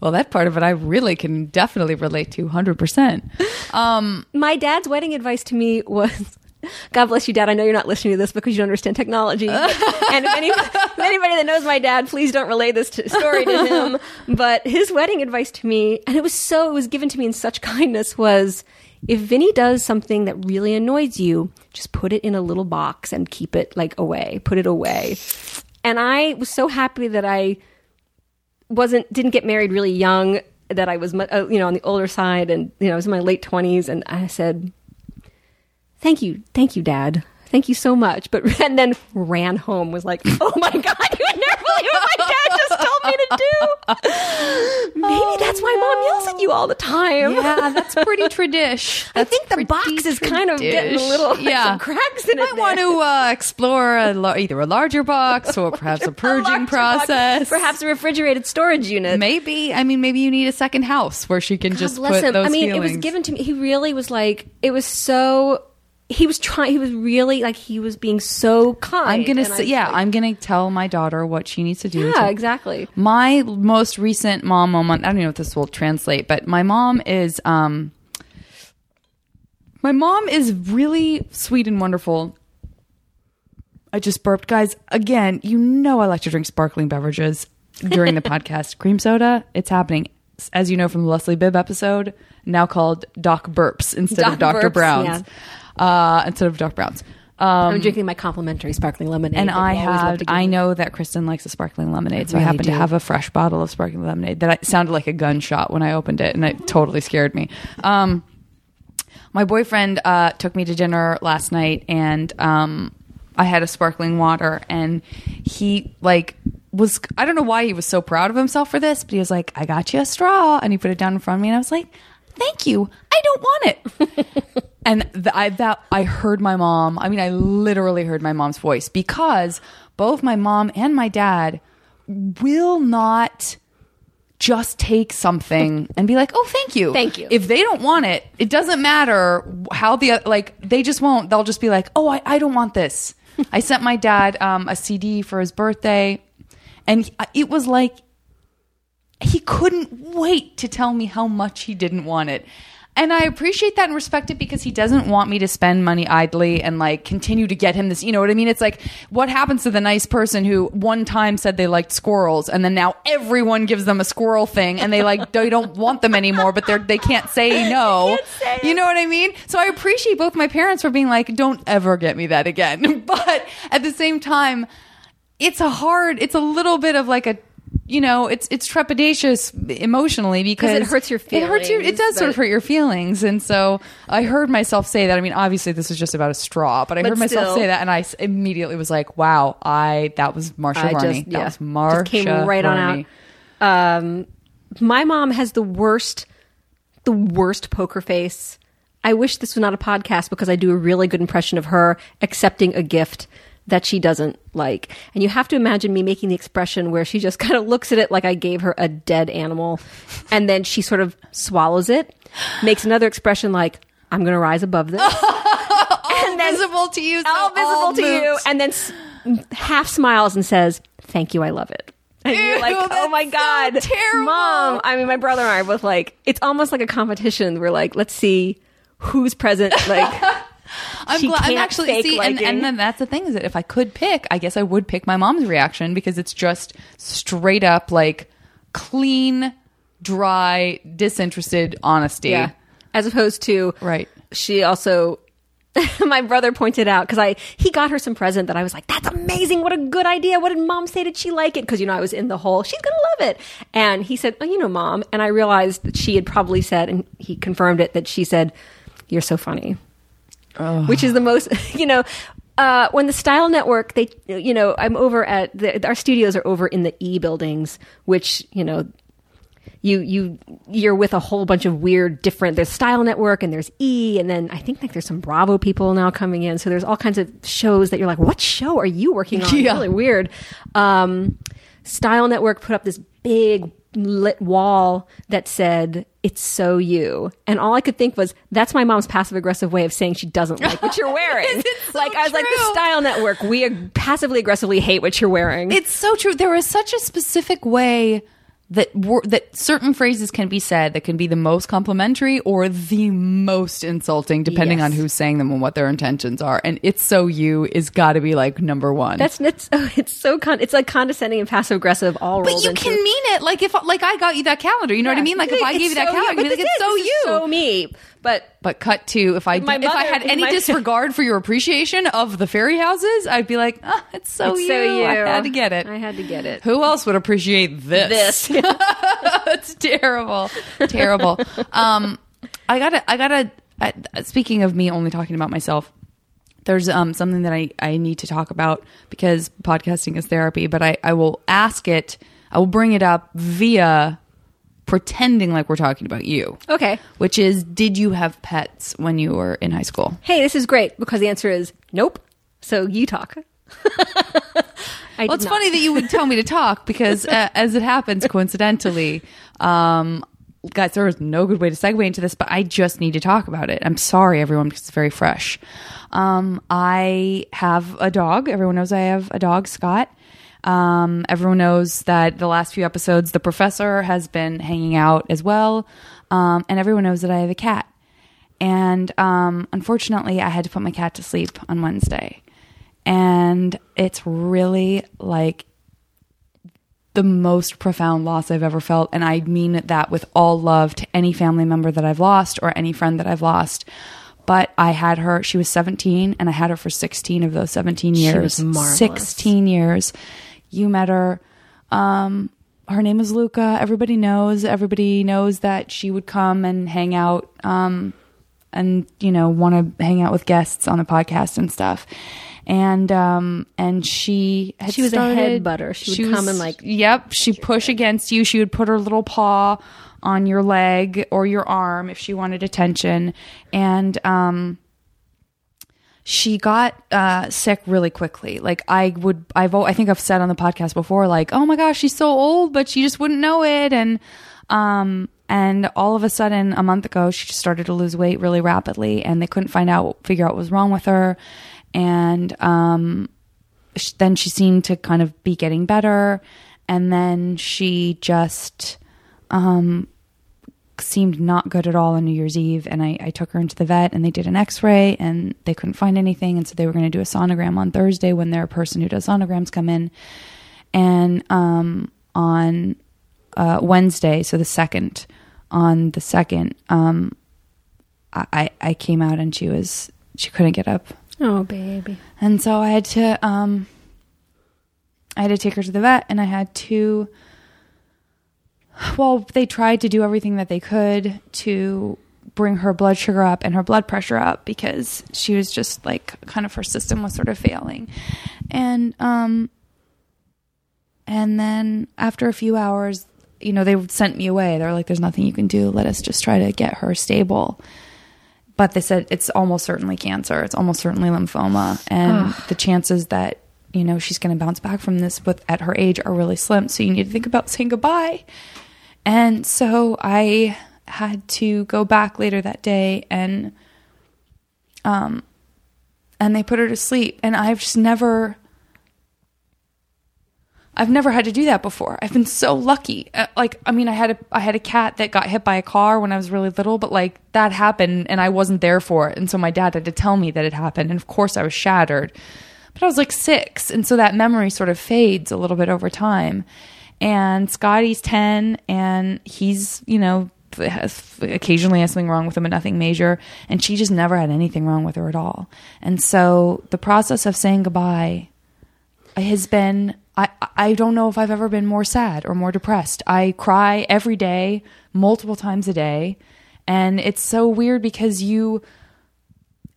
well, that part of it I really can definitely relate to 100%. Um, my dad's wedding advice to me was *laughs* God bless you, Dad. I know you're not listening to this because you don't understand technology. *laughs* and if, any, if anybody that knows my dad, please don't relay this to, story to him. *laughs* But his wedding advice to me, and it was so, it was given to me in such kindness, was if Vinny does something that really annoys you, just put it in a little box and keep it like away. Put it away. And I was so happy that I wasn't didn't get married really young that I was uh, you know on the older side and you know I was in my late 20s and I said thank you thank you dad thank you so much but *laughs* and then ran home was like oh my god *laughs* you would never believe what my dad just told me to do maybe that's why mom yells at you all the time yeah, that's pretty *laughs* tradish. I think the box is kind of getting a little yeah. some cracks in it might want to uh, explore a either a larger box or perhaps a A purging box, process. perhaps a refrigerated storage unit Maybe I mean maybe you need a second house where she can just God bless put him. those I mean, feelings. it was given to me. He really was like, it was so. He was trying. He was really like he was being so kind. I'm gonna say, yeah, like, I'm gonna tell my daughter what she needs to do. yeah, to- exactly. my most recent mom moment. I don't know if this will translate, but my mom is um, my mom is really sweet and wonderful. I just burped, guys. Again, you know I like to drink sparkling beverages during the *laughs* podcast. Cream soda, it's happening. As you know from the Leslie Bibb episode, now called Doc Burps instead Doc of Dr. Burps, Brown's. Uh, instead of dark Brown's. Um, I'm drinking my complimentary sparkling lemonade. and I always love had, to give I know that Kristen likes a sparkling lemonade, so I really happened to have a fresh bottle of sparkling lemonade that I, sounded like a gunshot when I opened it, and it totally scared me. Um, my boyfriend uh, took me to dinner last night, and um, I had a sparkling water, and he like was I don't know why he was so proud of himself for this, but he was like, "I got you a straw," and he put it down in front of me, and I was like, "Thank you, I don't want it." *laughs* and th- I that I heard my mom. I mean, I literally heard my mom's voice because both my mom and my dad will not just take something and be like, "Oh, thank you, Thank you. If they don't want it, it doesn't matter how the like they just won't. They'll just be like, "Oh, I, I don't want this." *laughs* I sent my dad um, a CD for his birthday, and he- it was like he couldn't wait to tell me how much he didn't want it. And I appreciate that and respect it because he doesn't want me to spend money idly and like continue to get him this. You know what I mean? It's like what happens to the nice person who one time said they liked squirrels and then now everyone gives them a squirrel thing and they like they don't want them anymore, but they're they can't say *laughs* no. you know what I mean? So I appreciate both my parents for being like, don't ever get me that again. *laughs* But at the same time, it's a hard it's a little bit of like a you know it's it's trepidatious emotionally because it hurts your feelings. it hurts your it does sort of hurt your feelings and so i heard myself say that i mean obviously this is just about a straw but i But heard myself say that and I immediately was like wow i that was marsha I varney just that yeah, was marsha just came right on out. Um, my mom has the worst, the worst poker face. I wish this was not a podcast because I do a really good impression of her accepting a gift that she doesn't like. And you have to imagine me making the expression where she just *laughs* kind of looks at it like I gave her a dead animal and then she sort of swallows it, makes another expression like, I'm going to rise above this. *laughs* and then visible to you so all visible to you, and then s- half smiles and says, "Thank you, I love it." And you're like, oh my so god, terrible. mom! I mean, my brother and I are both like, it's almost like a competition. We're like, let's see who's present. Like, *laughs* I'm glad. I'm actually see, and, liking. and then that's the thing is that if I could pick, I guess I would pick my mom's reaction because it's just straight up like clean, dry, disinterested honesty. yeah, as opposed to Right. she also *laughs* my brother pointed out because i he got her some present that i was like that's amazing what a good idea what did mom say did she like it because you know i was in the hole. she's gonna love it and he said oh you know mom and i realized that she had probably said and he confirmed it that she said you're so funny which is the most *laughs* you know uh, when the Style Network, they, you know, I'm over at the, our studios are over in the E buildings, which you know, you you you're with a whole bunch of weird different there's style network and there's e and then i think like there's some bravo people now coming in so there's all kinds of shows that you're like what show are you working on *laughs* Yeah. really weird um style network put up this big lit wall that said it's so you. And all i could think was that's my mom's passive aggressive way of saying she doesn't like what you're *laughs* wearing. so like i was like the style network we ag- passively aggressively hate what you're wearing. It's so true. There is such a specific way that wor- that certain phrases can be said that can be the most complimentary or the most insulting, depending Yes. on who's saying them and what their intentions are. And it's so you is got to be like number one. that's it's, *laughs* it's so con- it's like condescending and passive aggressive all but you into can mean it like if like I got you that calendar. You know what I mean? Like if I gave you that calendar, like it's so is- this is you. so me. But But cut to if I My if I had any my- *laughs* disregard for your appreciation of the fairy houses, I'd be like, ah, it's so it's you. so you. I had to get it. I had to get it. Who else would appreciate this? This. *laughs* it's terrible, terrible. Um, I gotta, I gotta. I, speaking of me only talking about myself, there's um something that I I need to talk about because podcasting is therapy. But I I will ask it. I will bring it up via pretending like we're talking about you. Okay. Which is, did you have pets when you were in high school? Hey, this is great because the answer is nope. So you talk. *laughs* Well, it's not. funny that you would tell me to talk *laughs* because, uh, as it happens, coincidentally, um, guys, there was no good way to segue into this, but I just need to talk about it. I'm sorry, everyone, because it's very fresh. Um, I have a dog. Everyone knows I have a dog, Scott. Um, everyone knows that the last few episodes, the professor has been hanging out as well. Um, and everyone knows that I have a cat. And um, unfortunately, I had to put my cat to sleep on Wednesday. And it's really like the most profound loss I've ever felt. And I mean that with all love to any family member that I've lost or any friend that I've lost. But I had her, she was 17, and I had her for 16 of those 17 years. was 16 years. You met her. Um, her name is Luca. Everybody knows. Everybody knows that she would come and hang out um, and, you know, want to hang out with guests on the podcast and stuff. And um and she had She was a head butter. She would come and, like, Yep, she'd push against you. She would put her little paw on your leg or your arm if she wanted attention. And um she got uh, sick really quickly. Like I would, I've, I think I've said on the podcast before, like, oh my gosh, she's so old, but she just wouldn't know it. And, um, and all of a sudden, a month ago, she just started to lose weight really rapidly, and they couldn't find out, figure out what was wrong with her. And um, then she seemed to kind of be getting better, and then she just um, seemed not good at all on New Year's Eve. And I, I took her into the vet and they did an x ray and they couldn't find anything. And so they were going to do a sonogram on Thursday when their person who does sonograms come in. And um, on uh, Wednesday, so the second, on the second, um, I, I- came out and she was, she couldn't get up. Oh, baby. And so I had to um I had to take her to the vet and I had to well, they tried to do everything that they could to bring her blood sugar up and her blood pressure up because she was just like kind of her system was sort of failing. And um and then after a few hours, you know, they sent me away. They're like there's nothing you can do. Let us just try to get her stable but they said it's almost certainly cancer. It's almost certainly lymphoma, and the chances that you know she's going to bounce back from this with at her age are really slim. So you need to think about saying goodbye. And so I had to go back later that day, and um, and they put her to sleep, and I've just never. I've never had to do that before. I've been so lucky. Uh, like, I mean, I had a I had a cat that got hit by a car when I was really little, but like that happened and I wasn't there for it. And so my dad had to tell me that it happened, and of course I was shattered. But I was like 6, and so that memory sort of fades a little bit over time. And Scotty's 10 and he's, you know, has occasionally has something wrong with him, but nothing major. And she just never had anything wrong with her at all. And so the process of saying goodbye has been I, I don't know if I've ever been more sad or more depressed. I cry every day, multiple times a day. And it's so weird because you,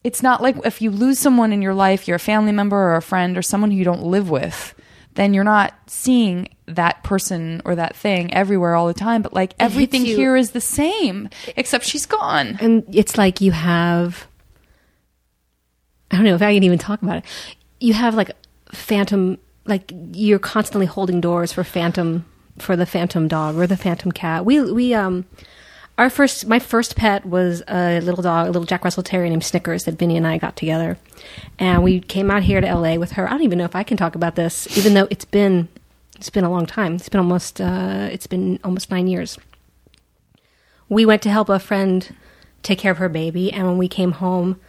it's not like if you lose someone in your life, you're a family member or a friend or someone who you don't live with, then you're not seeing that person or that thing everywhere all the time. But like everything here is the same, except she's gone. and it's like you have i don't know if i can even talk about it you have like phantom like you're constantly holding doors for phantom for the phantom dog or the phantom cat we we um our first my first pet was a little dog a little jack russell terrier named snickers that vinny and i got together. And we came out here to la with her. I don't even know if i can talk about this even though it's been it's been a long time. It's been almost uh it's been almost nine years. We went to help a friend take care of her baby. And when we came home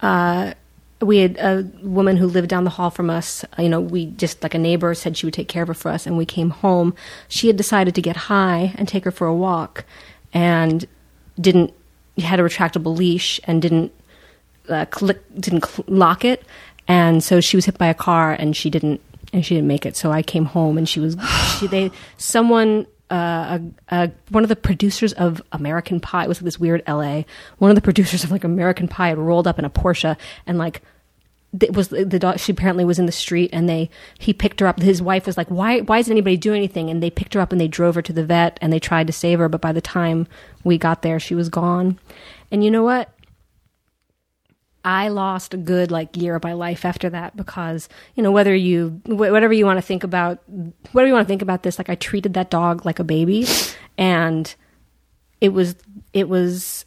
uh, we had a woman who lived down the hall from us. You know we just like a neighbor said she would take care of her for us. And we came home. She had decided to get high and take her for a walk and didn't had a retractable leash and didn't uh, click didn't cl- lock it and so she was hit by a car and she didn't and she didn't make it so i came home and she was *sighs* she they someone uh, a, a, one of the producers of American Pie it was this weird LA. One of the producers of like American Pie had rolled up in a Porsche and like it was the dog. She apparently was in the street and they he picked her up. His wife was like, "Why? Why isn't anybody doing anything?" And they picked her up and they drove her to the vet and they tried to save her. But by the time we got there, she was gone. And you know what? I lost a good like year of my life after that because you know whether you wh- whatever you want to think about whatever you want to think about this like I treated that dog like a baby and it was it was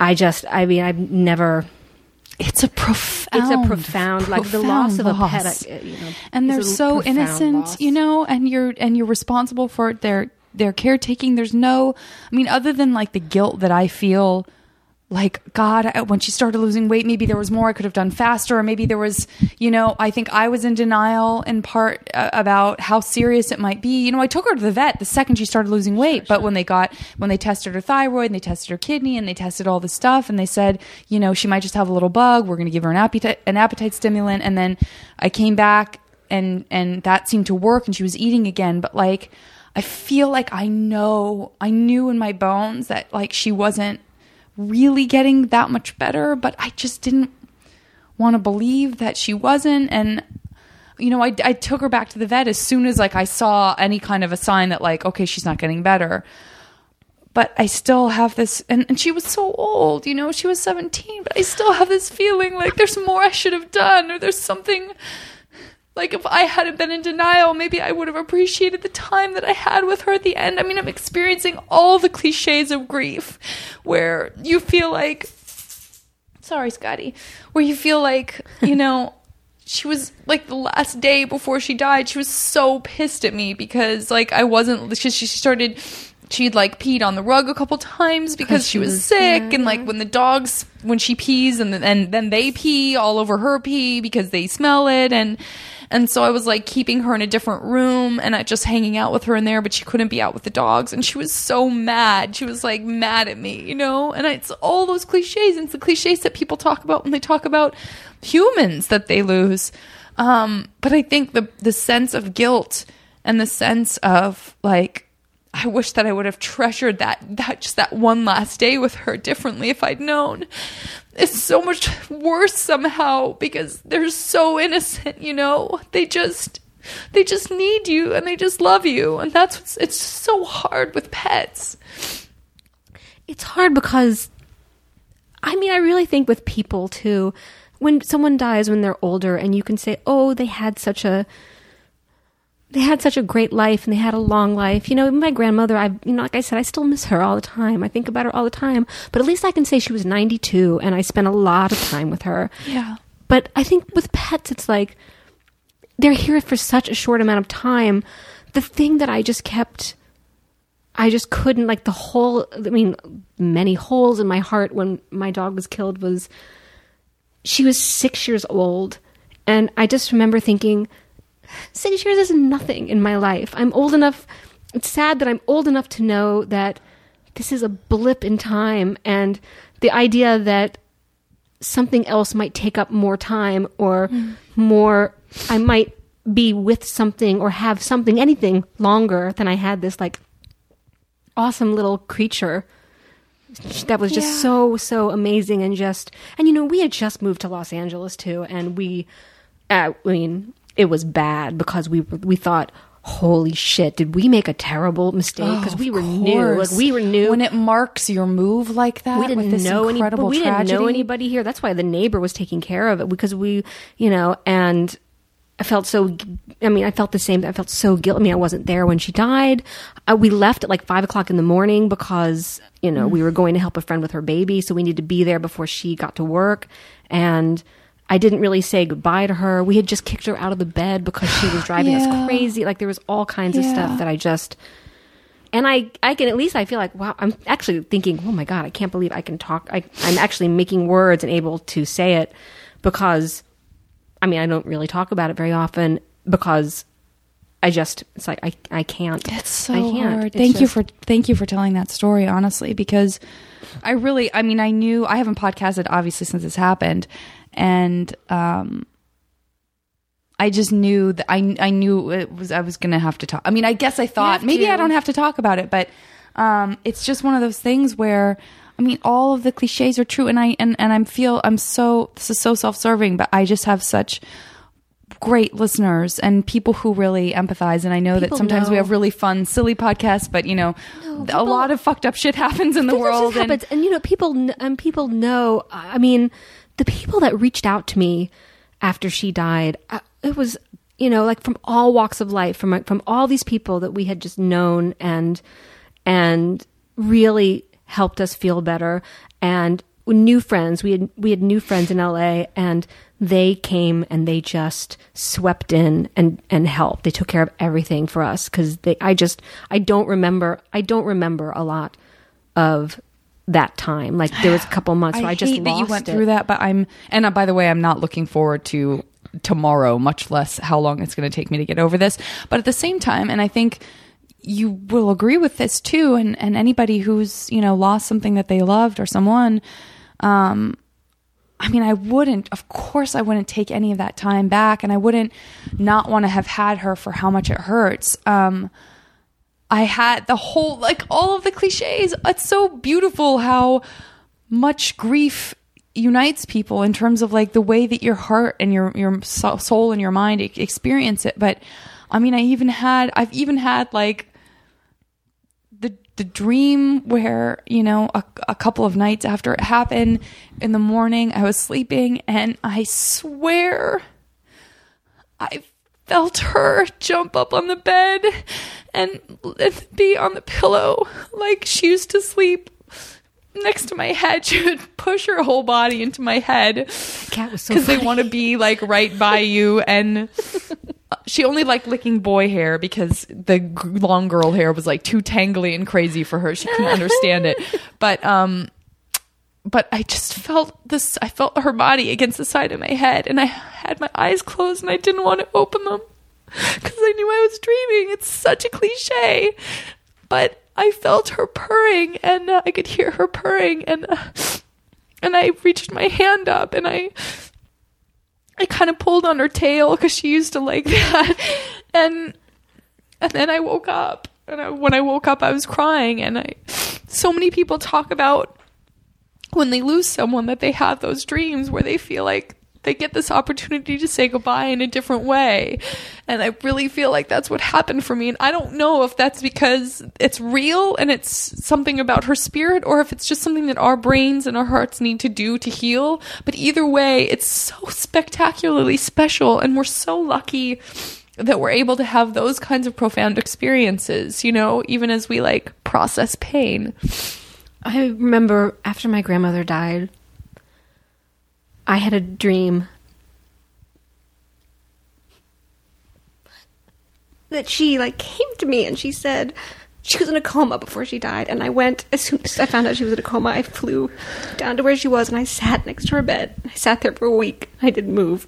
I just I mean I've never It's a profound. it's a profound, like the loss of a profound pet loss. uh, you know, and they're so innocent, loss. you know, and you're and you're responsible for their their caretaking. There's no, I mean, other than like the guilt that I feel. Like God, when she started losing weight, maybe there was more I could have done faster, or maybe there was, you know, I think I was in denial in part uh, about how serious it might be. You know, I took her to the vet the second she started losing weight, but when they got when they tested her thyroid and they tested her kidney and they tested all this stuff and they said, you know, she might just have a little bug. We're going to give her an appetite an appetite stimulant, and then I came back and and that seemed to work and she was eating again but like i feel like i know i knew in my bones that like she wasn't really getting that much better but i just didn't want to believe that she wasn't. And you know I, I took her back to the vet as soon as like i saw any kind of a sign that like okay she's not getting better. But I still have this, and, and she was so old, you know, she was 17, but I still have this feeling like there's more I should have done, or there's something like if I hadn't been in denial, maybe I would have appreciated the time that I had with her at the end. I mean, I'm experiencing all the cliches of grief where you feel like, sorry, Scotty, where you feel like, you *laughs* know, she was like the last day before she died, she was so pissed at me because like I wasn't, she, she started, she'd like peed on the rug a couple times because she was sick and like when the dogs when she pees and then and then they pee all over her pee because they smell it and and so I was like keeping her in a different room and I just hanging out with her in there but she couldn't be out with the dogs. And she was so mad. She was like mad at me you know? And it's all those cliches. And it's the cliches that people talk about when they talk about humans that they lose. Um but I think the the sense of guilt and the sense of like I wish that I would have treasured that that just that one last day with her differently if I'd known. It's so much worse somehow because they're so innocent, you know. They just they just need you and they just love you and that's what's it's so hard with pets. it's hard because I mean, I really think with people too, when someone dies when they're older and you can say, "Oh, they had such a they had such a great life and they had a long life." You know, my grandmother, I you know, like I said, I still miss her all the time. I think about her all the time, but at least I can say she was 92 and I spent a lot of time with her. Yeah. But I think with pets, it's like they're here for such a short amount of time. The thing that I just kept, I just couldn't like the whole. I mean, many holes in my heart when my dog was killed was. She was six years old, and I just remember thinking, six years is nothing in my life. I'm old enough. It's sad that I'm old enough to know that this is a blip in time, and the idea that something else might take up more time or more I might be with something or have something anything longer than I had this like awesome little creature that was just Yeah. so so amazing and just and you know we had just moved to Los Angeles too and we uh, I mean it was bad because we we thought holy shit did we make a terrible mistake because Oh, we were new like we were new when it marks your move like that. we didn't with this know any, incredible we tragedy. didn't know anybody here. That's why the neighbor was taking care of it because we, you know, and I felt so. I mean, I felt the same. I felt so guilty. I mean, I wasn't there when she died. Uh, we left at like five o'clock in the morning because you know we were going to help a friend with her baby, so we needed to be there before she got to work. And I didn't really say goodbye to her. We had just kicked her out of the bed because she was *gasps* driving Yeah. us crazy. Like there was all kinds of stuff that I just and I, I can at least I feel like wow I'm actually thinking oh my god I can't believe I can talk I, I'm actually making words and able to say it because I mean I don't really talk about it very often because I just it's like I I can't It's so I can't. hard. It's Thank you for thank you for telling that story honestly because I really I mean I knew I haven't podcasted obviously since this happened and um I just knew that I I knew it was I was going to have to talk. I mean I guess I thought maybe to. I don't have to talk about it but um it's just one of those things where I mean all of the clichés are true and I and and I'm feel I'm so this is so self-serving but I just have such great listeners and people who really empathize and i know that People sometimes we have really fun silly podcasts but you know a people- lot of fucked up shit happens in the world just and happens. And, you know, people and people know. I mean, the people that reached out to me after she died, it was you know like from all walks of life, from from all these people that we had just known and and really helped us feel better. And new friends, we had we had new friends in LA, and they came and they just swept in and and helped. They took care of everything for us because they. I just I don't remember. I don't remember a lot of that time. Like there was a couple *sighs* months where I, just hate that you went it. through that but i'm and uh, by the way i'm not looking forward to tomorrow much less how long it's going to take me to get over this but at the same time and i think you will agree with this too and and anybody who's you know lost something that they loved or someone um I mean, I wouldn't, of course, I wouldn't take any of that time back, and I wouldn't not want to have had her for how much it hurts. Um, I had the whole, like, all of the cliches. It's so beautiful how much grief unites people in terms of like the way that your heart and your your soul and your mind experience it. But I mean, I even had, I've even had like the the dream where you know a, a couple of nights after it happened in the morning i was sleeping and i swear i felt her jump up on the bed and, be on the pillow like she used to sleep next to my head. *laughs* She would push her whole body into my head Cat was so because they want to be like right by you and *laughs* she only liked licking boy hair because the g- long girl hair was like too tangly and crazy for her. She couldn't understand it. *laughs* But um but i just felt this i felt her body against the side of my head and i had my eyes closed and i didn't want to open them *laughs* because i knew i was dreaming. It's such a cliche. But i felt her purring and uh, i could hear her purring and uh, and i reached my hand up and i I kind of pulled on her tail because she used to like *laughs* that, and and then I woke up, and I, when I woke up, I was crying, and I. So many people talk about when they lose someone that they have those dreams where they feel like they get this opportunity to say goodbye in a different way. And I really feel like that's what happened for me. And I don't know if that's because it's real and it's something about her spirit or if it's just something that our brains and our hearts need to do to heal. But either way, it's so spectacularly special. And we're so lucky that we're able to have those kinds of profound experiences, you know, even as we like process pain. I remember after my grandmother died, I had a dream. that she like came to me and she said she was in a coma before she died, and I went as soon as I found out she was in a coma. I flew down to where she was, and I sat next to her bed. I sat there for a week. I didn't move.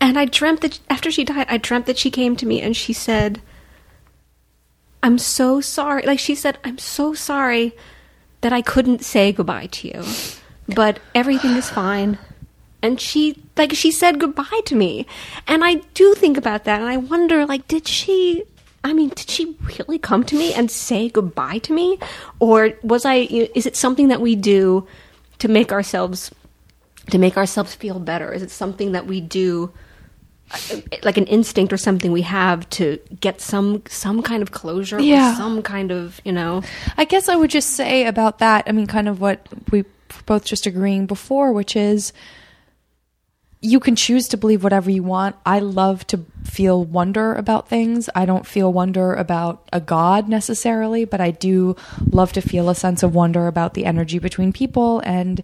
And I dreamt that after she died, I dreamt that she came to me and she said, I'm so sorry. Like she said, I'm so sorry that I couldn't say goodbye to you, but everything is fine. And she, like, she said goodbye to me. And I do think about that and I wonder, like, did she, I mean, did she really come to me and say goodbye to me? Or was I, is it something that we do to make ourselves, to make ourselves feel better? Is it something that we do? Uh, like an instinct or something we have to get some some kind of closure Yeah. or some kind of you know I guess I would just say about that, I mean, kind of what we both just agreeing before, which is you can choose to believe whatever you want. I love to feel wonder about things. I don't feel wonder about a God necessarily, but I do love to feel a sense of wonder about the energy between people and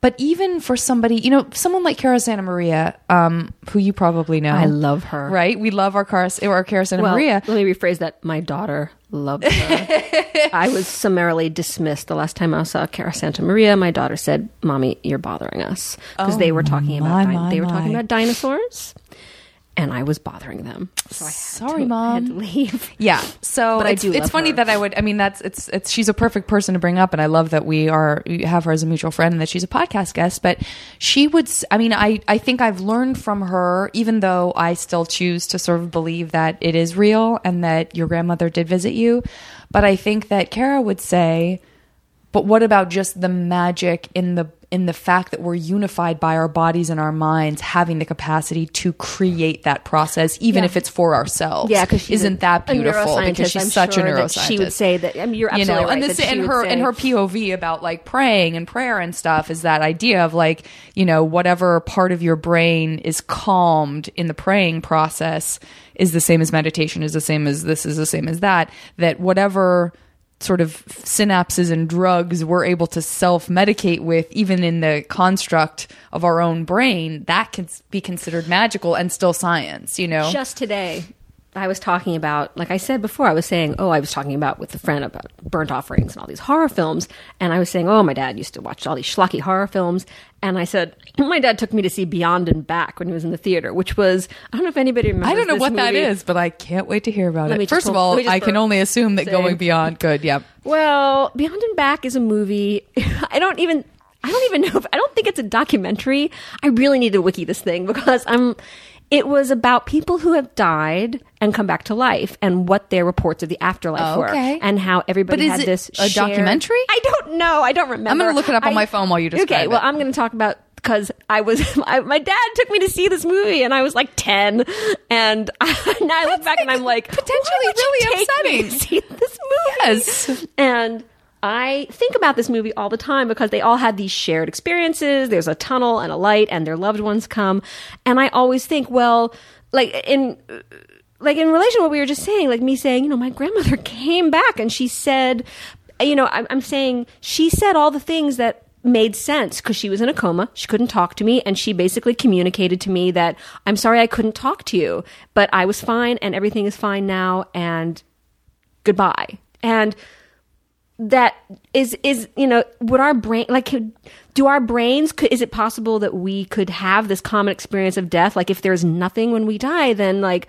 but even for somebody, you know, someone like Kara Santa Maria, um, who you probably know. I love her. Right? We love our Kara, our Kara Santa well Maria. let me rephrase that my daughter loves her *laughs* i was summarily dismissed the last time i saw kara santa maria my daughter said mommy you're bothering us because they were talking my, about di- my, they were talking about dinosaurs and i was bothering them so i had Sorry, to, Mom. had to leave *laughs* Yeah. So But I it's, do it's funny her. that I would I mean that's it's it's she's a perfect person to bring up and I love that we are we have her as a mutual friend and that she's a podcast guest but she would I mean I I think I've learned from her even though I still choose to sort of believe that it is real and that your grandmother did visit you but I think that Kara would say but what about just the magic in the in the fact that we're unified by our bodies and our minds having the capacity to create that process even Yeah. if it's for ourselves Yeah, because isn't that beautiful? Because she's I'm such sure a neuroscientist. She would say that. I mean, you're you absolutely know, and right. this and her say, and her POV about like praying and prayer and stuff is that idea of like you know whatever part of your brain is calmed in the praying process is the same as meditation is the same as this is the same as that that whatever sort of synapses and drugs we're able to self medicate with, even in the construct of our own brain, that can be considered magical and still science, you know? Just today, I was talking about, like I said before, I was saying, oh, I was talking about with a friend about burnt offerings and all these horror films. And I was saying, oh, my dad used to watch all these schlocky horror films. And I said, *clears throat* my dad took me to see Beyond and Back when he was in the theater, which was, I don't know if anybody remembers I don't know what that movie. is, but I can't wait to hear about Let it. First of all, I can only assume that Same. going beyond good. Yep. Well, Beyond and Back is a movie. *laughs* I don't even. I don't even know if I don't think it's a documentary. I really need to wiki this thing because I'm. It was about people who have died and come back to life and what their reports of the afterlife Oh, were and how everybody But had it this a shared- documentary? I don't know. I don't remember. I'm gonna look it up on I- my phone while you describe Okay, well. I'm going to talk about because I was *laughs* I, my dad took me to see this movie and I was like ten and *laughs* now I look back and I'm like potentially why would you really to upsetting. see this movie Yes. and I think about this movie all the time because they all had these shared experiences. There's a tunnel and a light, and their loved ones come. And I always think, well, like in like in relation to what we were just saying, like me saying, you know, my grandmother *laughs* came back and she said, you know, I'm, I'm saying she said all the things that made sense because she was in a coma. She couldn't talk to me, and she basically communicated to me that I'm sorry I couldn't talk to you, but I was fine and everything is fine now, and goodbye. And that is is you know would our brain like do our brains could, is it possible that we could have this common experience of death? Like if there's nothing when we die then like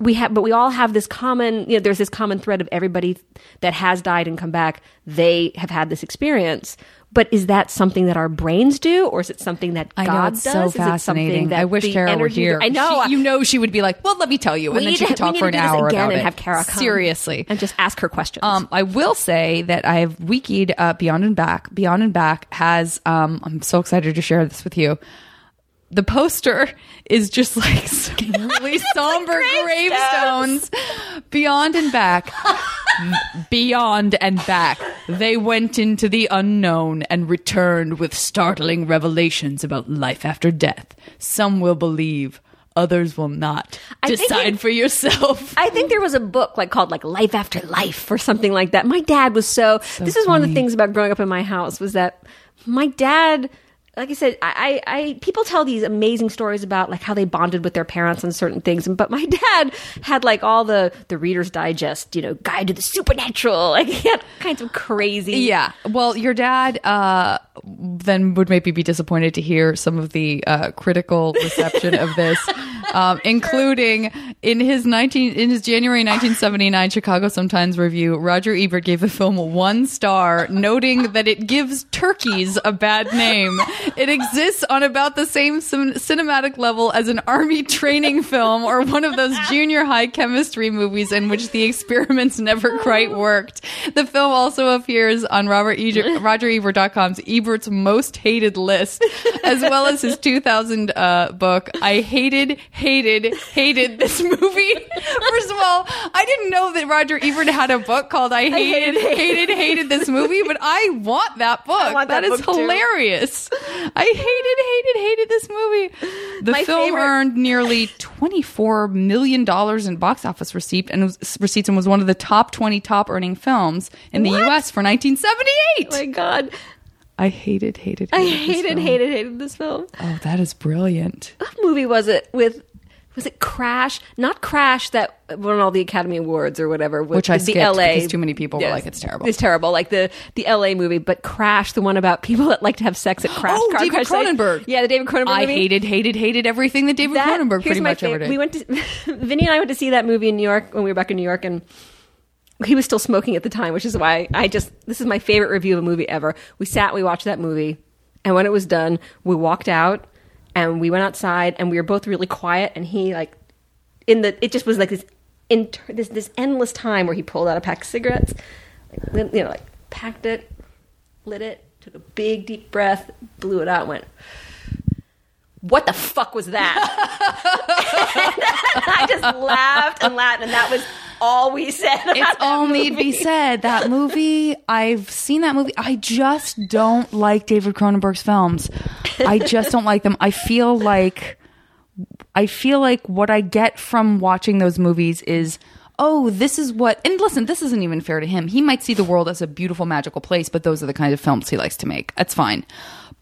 we have but we all have this common you know there's this common thread of everybody that has died and come back. They have had this experience but is that something that our brains do or is it something that I God know it's does so Is it something fascinating. that I wish Kara were here. I know She- you know, she would be like, "Well, let me tell you," and we then need she to, could talk for an hour again about and it. have Kara come Seriously, and just ask her questions Um, I will say that I've wikied uh, Beyond and Back. Beyond and Back has. Um, I'm so excited to share this with you. The poster is just *laughs* like *laughs* really somber gravestones. Beyond and back, *laughs* beyond and back. They went into the unknown and returned with startling revelations about life after death. Some will believe, others will not. I Decide it- for yourself. I think there was a book like called like Life After Life or something like that. My dad was so, this is one of the things about growing up in my house was that my dad like I said, I, I, people tell these amazing stories about like how they bonded with their parents on certain things, but my *laughs* dad had like all the the Reader's Digest, you know, Guide to the Supernatural. *laughs* Like he had kinds of crazy. Yeah. Well, your dad uh, then would maybe be disappointed to hear some of the uh, critical *laughs* reception of this, um, including in his nineteen in his January nineteen seventy nine Chicago Sun Times review. Roger Ebert gave the film one star, noting that it gives turkeys a bad name. It exists on about the same cin- cinematic level as an army training film or one of those junior high chemistry movies in which the experiments never quite worked. The film also appears on Robert e- *laughs* RogerEbert.com's Ebert's most hated list, as well as his 2000 uh, book. I hated, hated, hated this movie. *laughs* First of all, I didn't know that Roger Ebert had a book called I hated, hated, hated, this movie, but I want that book. want that that is book too. hilarious. I hated, hated, hated this movie. The My film favorite- earned nearly $24 million in box office receipt and was, receipts and was one of the top 20 top earning films in the What? US for 1978. Oh my God, I hated, hated, hated. I this hated, film. hated, hated this film. Oh, that is brilliant. What movie was it with? Was it Crash? Not Crash that won all the Academy Awards or whatever. With Which I the skipped LA because too many people were like, it's terrible. It's terrible. Like the the LA movie, but Crash, the one about people that like to have sex at *gasps* crash Oh, car David crash. Cronenberg. Yeah, the David Cronenberg I movie. hated, hated, hated everything that David that. Cronenberg here's pretty my much ever favorite. did. We went to *laughs* Vinny and I went to see that movie in New York when we were back in New York, and he was still smoking at the time, which is why I just this is my favorite review of a movie ever. We sat, we watched that movie, and when it was done, we walked out and we went outside, and we were both really quiet, and he like in the it just was like this inter, this this endless time where he pulled out a pack of cigarettes, like, you know, like packed it, lit it, took a big deep breath, blew it out, went. What the fuck was that? *laughs* I just laughed and laughed, and that was all we said. About It's all need be said. That *laughs* movie, I've seen that movie. I just don't like David Cronenberg's films. I just don't like them. I feel like I feel like what I get from watching those movies is oh, this is what and listen, this isn't even fair to him. He might see the world as a beautiful magical place, but those are the kind of films he likes to make. That's fine.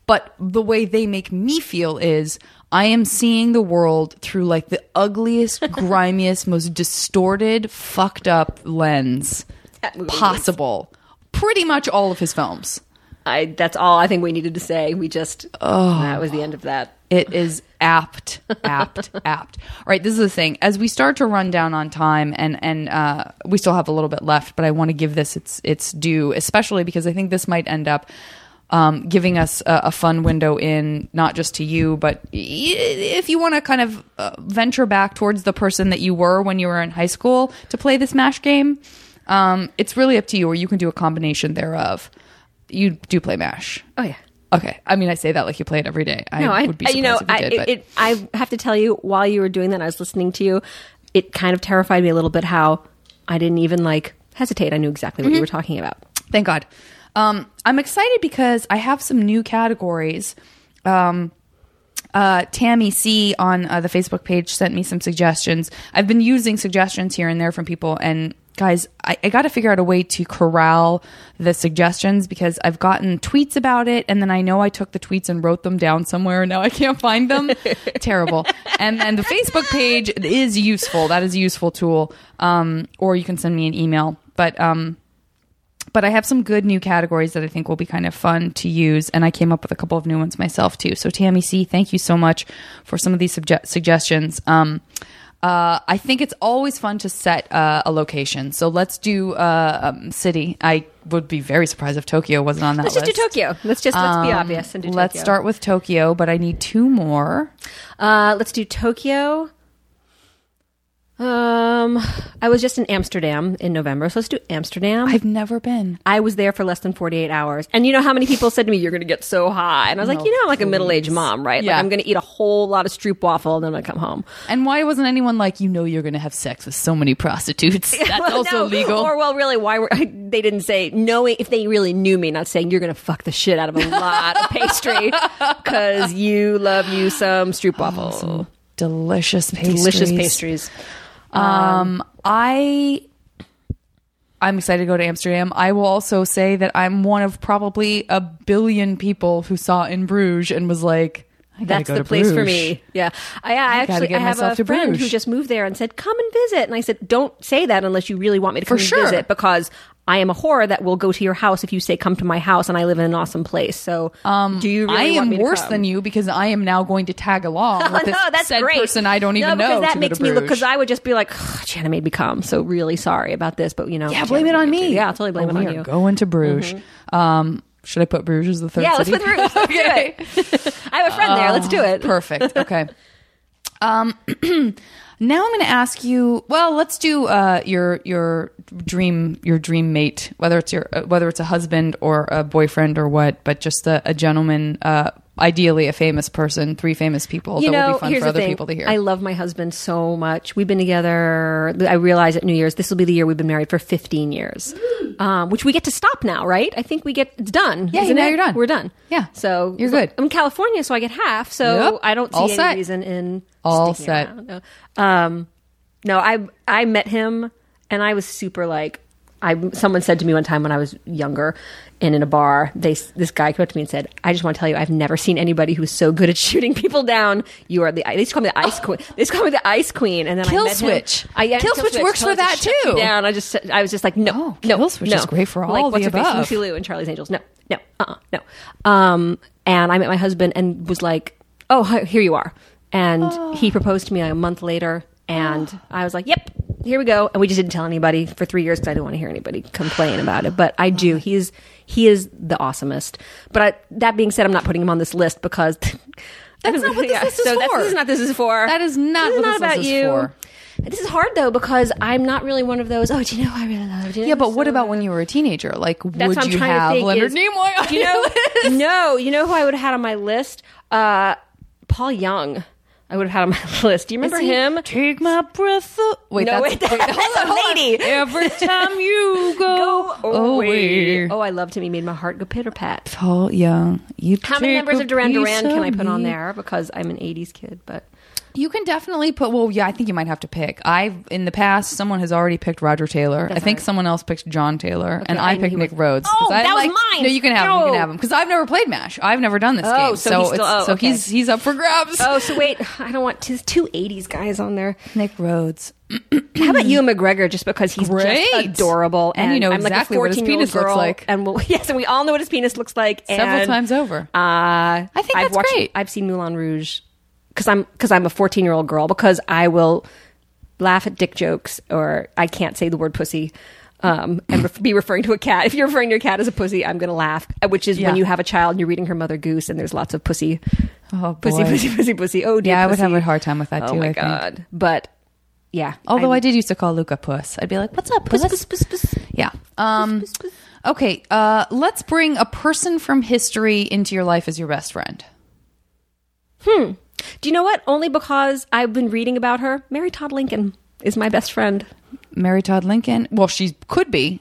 But the way they make me feel is I am seeing the world through like the ugliest, *laughs* grimiest, most distorted, fucked up lens That movie was- possible. Pretty much all of his films. I, that's all I think we needed to say. We just oh, that was the end of that. It is apt, apt, *laughs* apt. All right, this is the thing. As we start to run down on time, and and uh, we still have a little bit left, but I want to give this its its due, especially because I think this might end up um, giving us a, a fun window in, not just to you, but y- if you want to kind of uh, venture back towards the person that you were when you were in high school to play this Mash game. Um, it's really up to you, or you can do a combination thereof. You do play Mash. Oh yeah. Okay. I mean, I say that like you play it every day. I No, I, would be surprised you know, if you I, did. it, but it, I have to tell you, while you were doing that, I was listening to you. It kind of terrified me a little bit how I didn't even like hesitate. I knew exactly what Mm-hmm. you were talking about. thank God. Um, I'm excited because I have some new categories. Um, uh, Tammy C on uh, the Facebook page sent me some suggestions. I've been using suggestions here and there from people, and guys, I, I got to figure out a way to corral the suggestions because I've gotten tweets about it, and then I know I took the tweets and wrote them down somewhere, and now I can't find them. *laughs* Terrible. And then the Facebook page is useful. That is a useful tool. Um, or you can send me an email, but um, but I have some good new categories that I think will be kind of fun to use, and I came up with a couple of new ones myself too. So Tammy C, thank you so much for some of these suggestions. Um, uh, I think it's always fun to set uh, a location. So let's do uh, um, city. I would be very surprised if Tokyo wasn't on that Let's list. just do Tokyo. Let's just let's be Um, obvious and do Tokyo. Let's Tokyo. start with Tokyo, but I need two more. Uh, let's do Tokyo. Um, I was just in Amsterdam in November, so let's do Amsterdam. I've never been. I was there for less than 48 hours. And you know how many people said to me, You're going to get so high? And I was like, You know, I'm like a middle aged mom, right? Yeah. Like, I'm going to eat a whole lot of stroopwafel and then I'm going to come home. And why wasn't anyone like, you know, you're going to have sex with so many prostitutes? *laughs* That's Well, also no. legal. Or, well, really, why were *laughs* they didn't say knowing if they really knew me, not saying you're going to fuck the shit out of a lot of pastry *laughs* because you love you some stroopwafel. delicious pastries. Delicious pastries. Um, I I'm excited to go to Amsterdam. I will also say that I'm one of probably a billion people who saw in Bruges and was like, I That's go the place for me. Yeah, I, I gotta actually I have a to friend who just moved there and said, "Come and visit." And I said, "Don't say that unless you really want me to come For and sure. visit, because I am a whore that will go to your house if you say come to my house, and I live in an awesome place. So, do you? Really Um, I am worse than you because I am now going to tag along *laughs* with this no, that's said great. person I don't even no, know. because that makes me look. Because I would just be like, Janet made me come. So really sorry about this, but you know, yeah, blame it on me. Yeah, I'll totally blame Oh, it on you. Going to Bruges. Um, should I put Bruges as the third Yeah, let's city? put Bruges. *laughs* Okay. *laughs* I have a friend there. Let's do it. Perfect. Okay. Um, *clears throat* now I'm going to ask you. Well, let's do uh, your your dream your dream mate, whether it's your uh, whether it's a husband or a boyfriend or what, but just a, a gentleman. Uh, ideally, a famous person, three famous people you that know, would be fun for the other thing. people to hear. I love my husband so much. We've been together. I realize at New Year's this will be the year we've been married for 15 years, um, which we get to stop now, right? I think we get it's done. Yeah, isn't now it? you're done. We're done. Yeah. so You're good. I'm in California, so I get half. So Yep. I don't see All any set. reason in All set. No. Um, no, I I met him and I was super like. I, someone said to me one time when I was younger and in a bar, they this guy came up to me and said, "I just want to tell you, I've never seen anybody who's so good at *laughs* shooting people down. You are the they used call me the ice queen. They used to call me the ice queen." And then Kill I met him. switch. I, yeah, Kill switch works for us to that too. Down. I just I was just like, no, Oh, no, Kill switch no. is great for all like of what's the her above. Lucy Liu and Charlie's Angels. No, no, uh, uh no. Um, and I met my husband and was like, "Oh, here you are." And Oh. he proposed to me a month later, and I was like, "Yep, here we go." And we just didn't tell anybody for three years because I didn't want to hear anybody complain about it. But I do. He is he is the awesomest. But I, that being said, I'm not putting him on this list because. *laughs* That's not what this list is so that's- This is not this is for. That is not this is what not this about you. for. This is hard though because I'm not really one of those. Oh, do you know who I really love? You know yeah, but who's what about good?" when you were a teenager? Like, That's would you have. Leonard is- Nimoy on you your know, *laughs* list? no, you know who I would have had on my list? Uh, Paul Young. I would have had *laughs* on my list. Do you remember him? Take my breath. a- Wait, No, that's, wait, *laughs* wait, that's hold on, a lady. Every time you *laughs* go, away. Oh, I loved him. He made my heart go pitter pat. Paul Young. You How many members of Duran Duran can I put on there? Because I'm an '80s kid, but You can definitely put. Well, yeah, I think you might have to pick. I've in the past, someone has already picked Roger Taylor. I think right. someone else picked John Taylor, and I and picked Nick was- Rhodes. Oh, I that was like- mine. No, you can have him. You can have him because I've never played Mash. I've never done this Oh, game, so so he's still- oh, so okay. he's he's up for grabs. oh, so wait, I don't want two, two '80s guys on there. Nick Rhodes. How about Ewan McGregor? Just because he's Great. just adorable, And you know I'm like a exactly what his 14-year-old penis looks like. and we'll, *laughs* yes, and we all know what his penis looks like Several and, times over. Uh, I think I've that's watched, great. I've seen Moulin Rouge because I'm because I'm a 14 year old girl because I will laugh at dick jokes or I can't say the word pussy. Um, and ref- be referring to a cat. *laughs* If you're referring to a cat as a pussy, I'm going to laugh. uh, Which is Yeah. when you have a child and you're reading her Mother Goose, and there's lots of pussy, Oh, pussy, boy. pussy, pussy, pussy. Oh, dear Yeah, I would have a hard time with that oh too. my I think. god! But yeah, Although I'm- I did used to call Luca Puss. I'd be like, "What's up, Puss?" Puss, puss, puss. Yeah. Um, okay. Uh, let's bring a person from history into your life as your best friend. Do you know what? Only because I've been reading about her. Mary Todd Lincoln is my best friend. Mary Todd Lincoln. Well, she could be.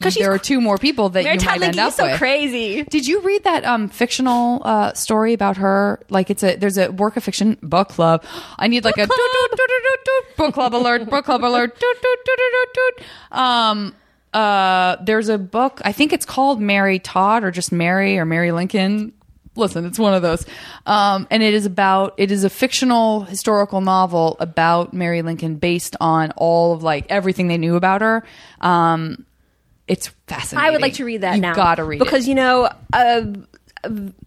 'Cause she's there are two more people that Mary you Todd might end Lincoln up is so with. crazy. Did you read that um, fictional uh, story about her? Like it's a there's a work of fiction book club. I need like a Book doot, doot, doot, doot, book club alert, book club alert. *laughs* Um, uh, there's a book. I think it's called Mary Todd or just Mary or Mary Lincoln. Listen, it's one of those, um, and it is about it is a fictional historical novel about Mary Lincoln based on all of like everything they knew about her. Um, it's fascinating. I would like to read that You've now. Got to read because it. you know, uh,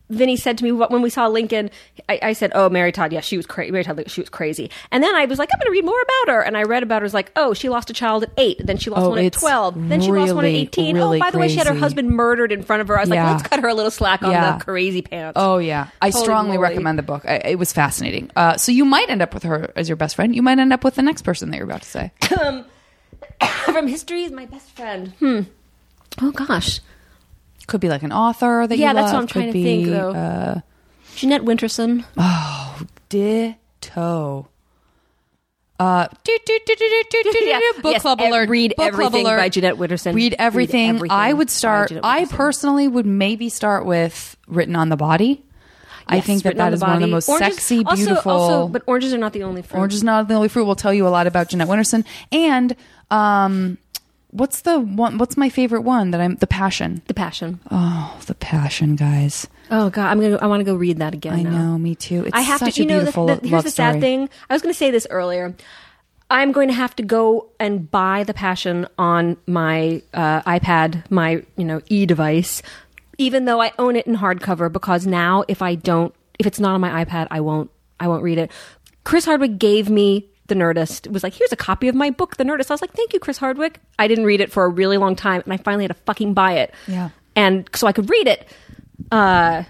Vinny said to me when we saw Lincoln, I, I said, "Oh, Mary Todd, yeah, she was crazy. Mary Todd, she was crazy." And then I was like, "I'm going to read more about her." And I read about her. It was like, "Oh, she lost a child at eight. Then she lost Oh, one at twelve. Then she lost one at really, eighteen. really oh, by the way, she had her husband murdered in front of her. I was Yeah. like, let's cut her a little slack on Yeah. the crazy pants. Oh yeah, I Holy strongly moly. recommend the book. I, it was fascinating. Uh, so you might end up with her as your best friend. You might end up with the next person that you're about to say. *coughs* from history is my best friend. Hmm. Oh gosh, Could be like an author that Yeah, you that's love. what I'm trying Could to think, be, though. Uh, Jeanette Winterson. Oh, ditto. Uh, do, do, do, do, do, do, do, do, Yeah. book Yes, club ev- alert. read book club everything alert. by Jeanette Winterson. Read Read everything. everything I would by start. Jeanette I personally would maybe start with written on the body. I Yes, think that Written on that the is one of the Body. most Oranges- sexy, also- beautiful. Also, but oranges are not the only fruit. Orange is not the only fruit. We'll tell you a lot about Jeanette Winterson. And um, what's the one? What's my favorite one that I'm the Passion? The Passion. Oh, the Passion, guys. Oh God, I'm gonna. I want to go read that again. I now. know, me too. It's I have such to. You know, the, the, here's the story. sad thing. I was going to say this earlier. I'm going to have to go and buy the Passion on my uh, iPad, my you know e device, even though I own it in hardcover. Because now, if I don't, if it's not on my iPad, I won't. I won't read it. Chris Hardwick gave me the Nerdist. Was like, here's a copy of my book, The Nerdist. I was like, thank you, Chris Hardwick. I didn't read it for a really long time, and I finally had to fucking buy it. Yeah. and so I could read it. Uh,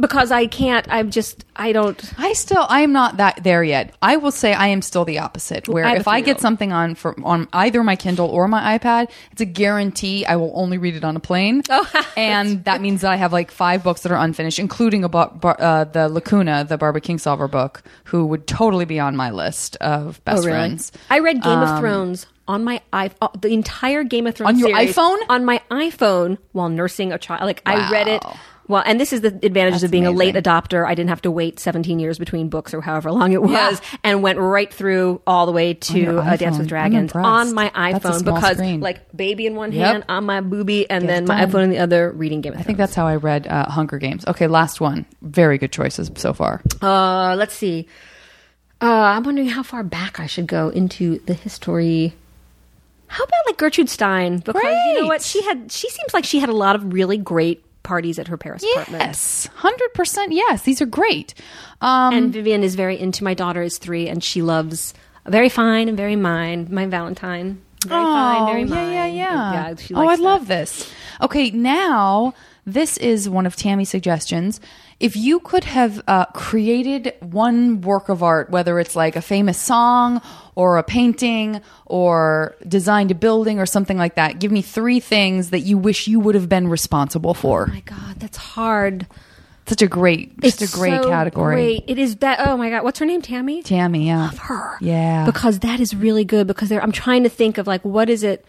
because I can't. I'm just. I don't. I still, I am not that there yet. I will say I am still the opposite. Where I if I get something on for on either my Kindle or my iPad, it's a guarantee I will only read it on a plane. *laughs* Oh, and that means that I have like five books that are unfinished, including about bar, uh, the Lacuna, the Barbara Kingsolver book, who would totally be on my list of best friends. I read Game of Thrones on my iPhone, the entire Game of Thrones On your series iPhone? on my iPhone while nursing a child. Like I read it. Well, and this is the advantages That's of being a late adopter. I didn't have to wait 17 years between books or however long it was, Yeah. and went right through all the way to uh, Dance with Dragons on my iPhone because, screen. like, baby in one Yep. hand, on my booby, and Get then my iPhone in the other, reading Game of I think that's how I read uh, Hunger Games. Okay, last one. Very good choices so far. Uh, let's see. Uh, I'm wondering how far back I should go into the history. How about like Gertrude Stein? Because you know what she had. She seems like she had a lot of really great parties at her Paris apartment. Yes, hundred percent. Yes, these are great. Um, And Vivian is very into. My daughter is three, and she loves very fine and very mine. My Valentine. Very fine, very Oh, yeah, mine. yeah, yeah. yeah oh, I that. love this. Okay, now this is one of Tammy's suggestions. If you could have uh, created one work of art, whether it's like a famous song or a painting or designed a building or something like that, give me three things that you wish you would have been responsible for. Oh my God, that's hard. Such a great, just a great so category. Great. It is that. Oh my God, what's her name? Tammy. Tammy, yeah. Love her. Yeah. Because that is really good because I'm trying to think of like what is it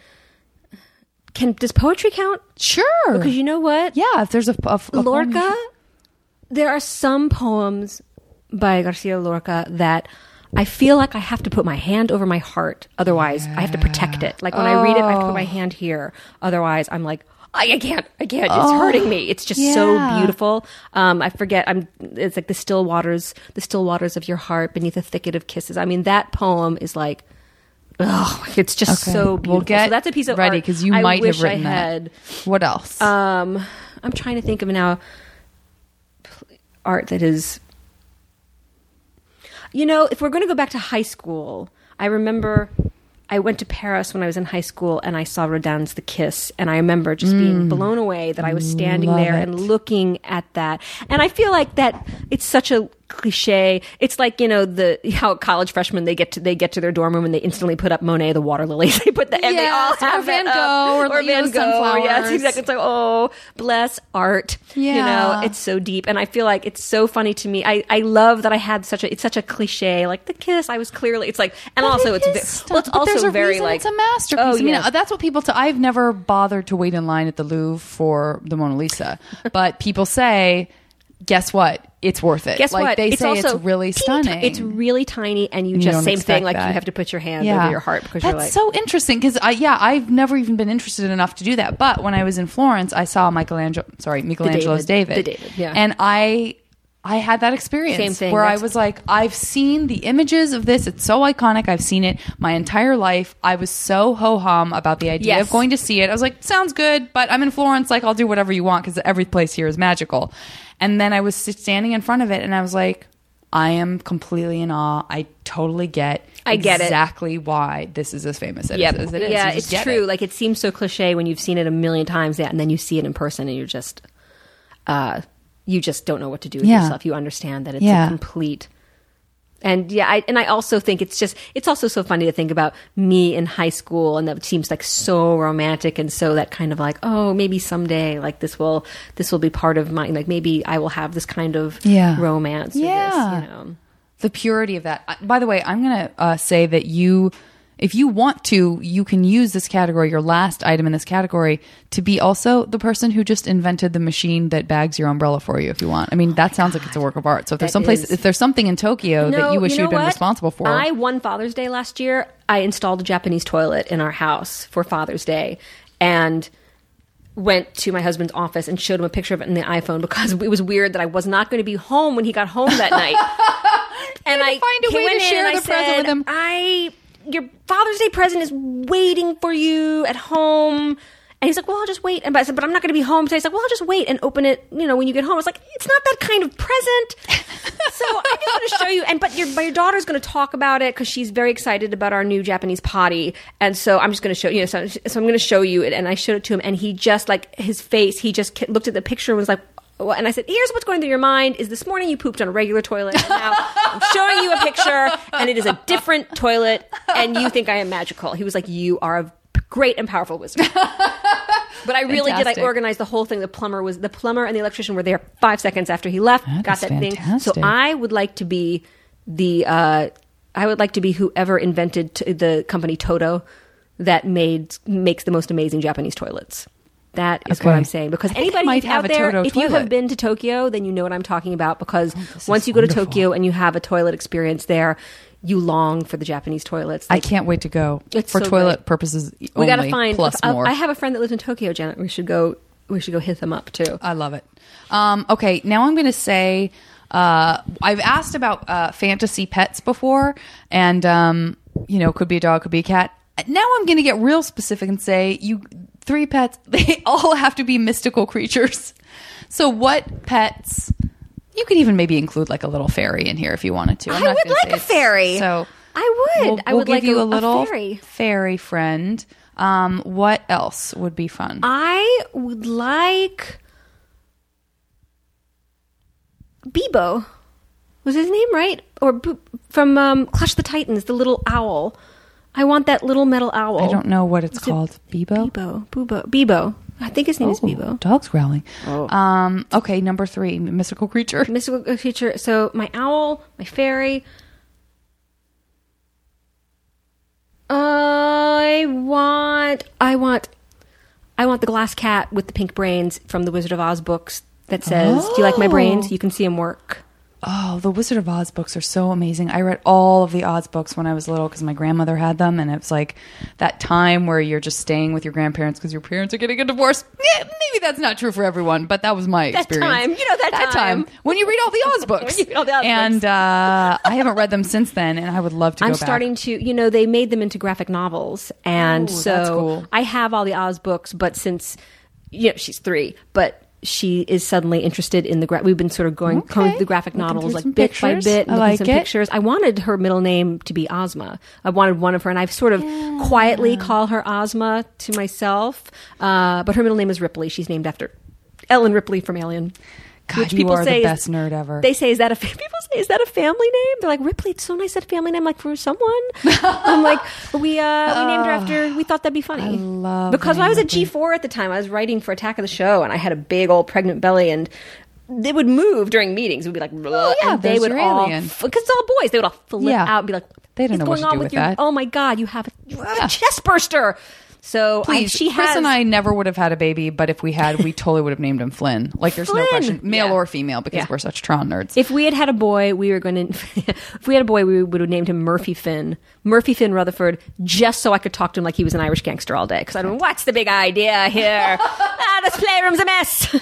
can does poetry count? Sure. Because you know what? yeah, if there's a, a, a Lorca should- there are some poems by Garcia Lorca that I feel like I have to put my hand over my heart otherwise I have to protect it. Like when I read it I have to put my hand here otherwise I'm like I, I can't. I can't. It's hurting me. It's just so beautiful. Um, I forget. I'm. It's like the still waters, the still waters of your heart beneath a thicket of kisses. I mean, that poem is like, oh, it's just Okay. so beautiful. We'll get so that's a piece of ready because you I might have written that. What else? Um, I'm trying to think of now art that is. You know, if we're going to go back to high school, I remember I went to Paris when I was in high school and I saw Rodin's The Kiss, and I remember just being blown away that I was standing Mm. Love there it. and looking at that. And I feel like that it's such a cliche. It's like you know the how college freshmen they get to they get to their dorm room and they instantly put up Monet the water lilies. *laughs* they put the and they all Yes, or have Van. Gogh, or, or Van Gogh. Yes, sunflowers. exactly. It's like, oh, bless art. Yeah. You know, it's so deep. And I feel like it's so funny to me. I, I love that I had such a, it's such a cliche, like the kiss. I was clearly, it's like, and But also it it's, well, it's but also a very like, it's a masterpiece. Oh, I mean, that's what people. T- I've never bothered to wait in line at the Louvre for the Mona Lisa, *laughs* but people say, "Guess what? It's worth it." Guess like what? They it's say it's really stunning. It's really tiny, and you, You just same thing. Like that. you have to put your hand over your heart because That's you're like, so interesting because I yeah I've never even been interested enough to do that. But when I was in Florence, I saw Michelangelo. Sorry, Michelangelo's David. David. The David, yeah. And I I had that experience Same thing. where I was like, I've seen the images of this. It's so iconic. I've seen it my entire life. I was so ho hum about the idea Yes. of going to see it. I was like, sounds good, but I'm in Florence. Like I'll do whatever you want because every place here is magical. And then I was sit- standing in front of it, and I was like. I am completely in awe. I totally get I get it. exactly why this is as famous as, yeah, as it is. yeah, You just it's get true. it. Like it seems so cliche when you've seen it a million times, yeah, and then you see it in person, and you're just, uh, you just don't know what to do with Yeah. yourself. You understand that it's Yeah. a complete. And yeah, I, and I also think it's just it's also so funny to think about me in high school, and that seems like so romantic, and so that kind of like oh maybe someday like this will this will be part of my like maybe I will have this kind of Yeah. romance, or this, Yeah. you know. the purity of that. By the way, I'm going to uh, say that you if you want to, you can use this category, your last item in this category, to be also the person who just invented the machine that bags your umbrella for you if you want. I mean, that oh sounds like it's a work of art. So if there's That some place, is- if there's something in Tokyo that you wish know you'd been responsible for, I won Father's Day last year. I installed a Japanese toilet in our house for Father's Day, and went to my husband's office and showed him a picture of it in the iPhone because it was weird that I was not going to be home when he got home that night. *laughs* and I find a way to share I the present said, with him. I your Father's Day present is waiting for you at home. And he's like, "Well, I'll just wait." And I said, "But I'm not going to be home." So he's like, "Well, I'll just wait and open it, you know, when you get home." I was like, "It's not that kind of present." *laughs* so I just want to show you. And but your but your daughter's going to talk about it because she's very excited about our new Japanese potty. And so I'm just going to show you. Know, so, so I'm going to show you it. And I showed it to him, and he just like his face. He just looked at the picture and was like. "Well," And I said, "Here's what's going through your mind: is this morning you pooped on a regular toilet, and now I'm showing you a picture, and it is a different toilet, and you think I am magical." He was like, "You are a great and powerful wizard." *laughs* But I really did. I organized the whole thing. The plumber was the plumber and the electrician were there five seconds after he left. That got that thing. So. I would like to be the. Uh, I would like to be whoever invented t- the company Toto that made makes the most amazing Japanese toilets. That is what I'm saying because I think I anybody might have out there, if you toilet. Oh, have been to Tokyo, then you know what I'm talking about because this once you go to. Tokyo and you have a toilet experience there, you long for the Japanese toilets. I can't wait to go for so toilet great. purposes. we got to find. plus I, more. I have a friend that lives in Tokyo, Janet. We should go. We should go hit them up too. I love it. Um, okay, now I'm going to say uh, I've asked about uh, fantasy pets before, and um, you know, could be a dog, could be a cat. Now I'm going to get real specific and say you three pets. *laughs* They all have to be mystical creatures. So, what pets? You could even maybe include like a little fairy in here if you wanted to. I'm I would like a fairy. So I would. We'll, I we'll would give like you a, a little fairy. fairy friend. Um, what else would be fun? I would like Bebo. Was his name right? Or from um, Clash of the Titans, the little owl. I want that little metal owl. I don't know what it's Is it called. Bebo. Bebo. Bebo. Bebo. I think his name is Oh, Bebo. Dog's growling. Oh. Um, okay, number three, mystical creature. *laughs* Mystical creature. So my owl, my fairy. I want. I want. I want the glass cat with the pink brains from the Wizard of Oz books that says, "Do you like my brains? You can see them work." Oh, the Wizard of Oz books are so amazing. I read all of the Oz books when I was little because my grandmother had them, and it was like that time where you're just staying with your grandparents because your parents are getting a divorce. Yeah, maybe that's not true for everyone, but that was my That experience. time. You know, that time. when you read all the Oz *laughs* books. The Oz and books. uh, I haven't read them since then, and I would love to. I'm go back. starting to, you know, they made them into graphic novels, and Ooh, so that's cool. I have all the Oz books. But since, you know, she's three, but she is suddenly interested in the. Gra- we've been sort of going Okay. going through the graphic novels like bit by pictures. bit, I looking like some it. pictures. I wanted her middle name to be Ozma. I wanted one of her, and I've sort of quietly call her Ozma to myself. Uh, but her middle name is Ripley. She's named after Ellen Ripley from Alien. God, you are the best nerd ever. They say, "Is that a people say is that a family name?" They're like, "Ripley, it's so nice that family name." Like for someone, I'm *laughs* like, we uh, we named her after. We thought that'd be funny. I love because when I was at G4 at the time, I was writing for Attack of the Show, and I had a big old pregnant belly, and they would move during meetings. It would be like, Oh, yeah, and they would all because it's all boys. They would all flip Yeah. out and be like, They don't "What's know what going on with with your? that. Oh my god, you have a, you have a chest burster." So I, Please, she Chris has, and I never would have had a baby, but if we had, we *laughs* totally would have named him Flynn. Like, there's no question, male Yeah. or female, because Yeah. we're such Tron nerds. If we had had a boy, we were going *laughs* to. if we had a boy, we would have named him Murphy Finn. Murphy Finn Rutherford, just so I could talk to him like he was an Irish gangster all day. Because I don't. What's the big idea here? *laughs* ah, this playroom's a mess.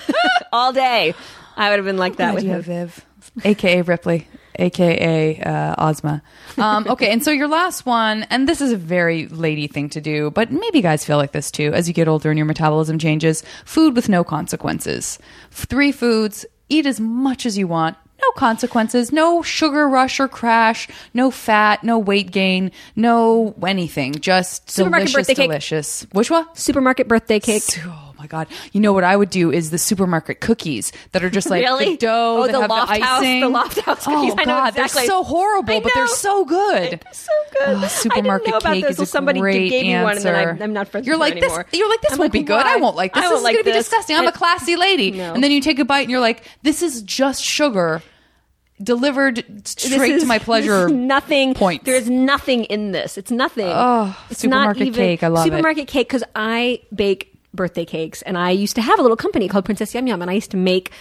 all day, I would have been like that with idea, him. Viv, aka Ripley, aka uh, Ozma. Um, okay, and so your last one, and this is a very lady thing to do, but maybe guys feel like this too as you get older and your metabolism changes. Food with no consequences. Three foods, eat as much as you want. No consequences, no sugar rush or crash, no fat, no weight gain, no anything. Just Supermarket delicious, birthday cake. delicious. Which one? Supermarket birthday cake. Oh my god! You know what I would do is the supermarket cookies that are just *laughs* like Really? the dough Oh, that the have Loft the House- icing. the Loft House Oh cookies. I know god, exactly. they're so horrible, I but they're so good. They're so good. Oh, I supermarket know about cake this is a somebody great gave me one, and then answer. I'm, I'm not friends You're like this. anymore. You're like this I'm won't be good. I won't like this. I this is like going to be disgusting. I'm a classy lady. No. And then you take a bite and you're like, this is just sugar. delivered straight This to my *laughs* pleasure. nothing. points. There's nothing in this. It's nothing. Oh, it's supermarket cake. I love it. supermarket cake because I bake birthday cakes, and I used to have a little company called Princess Yum Yum, and I used to make.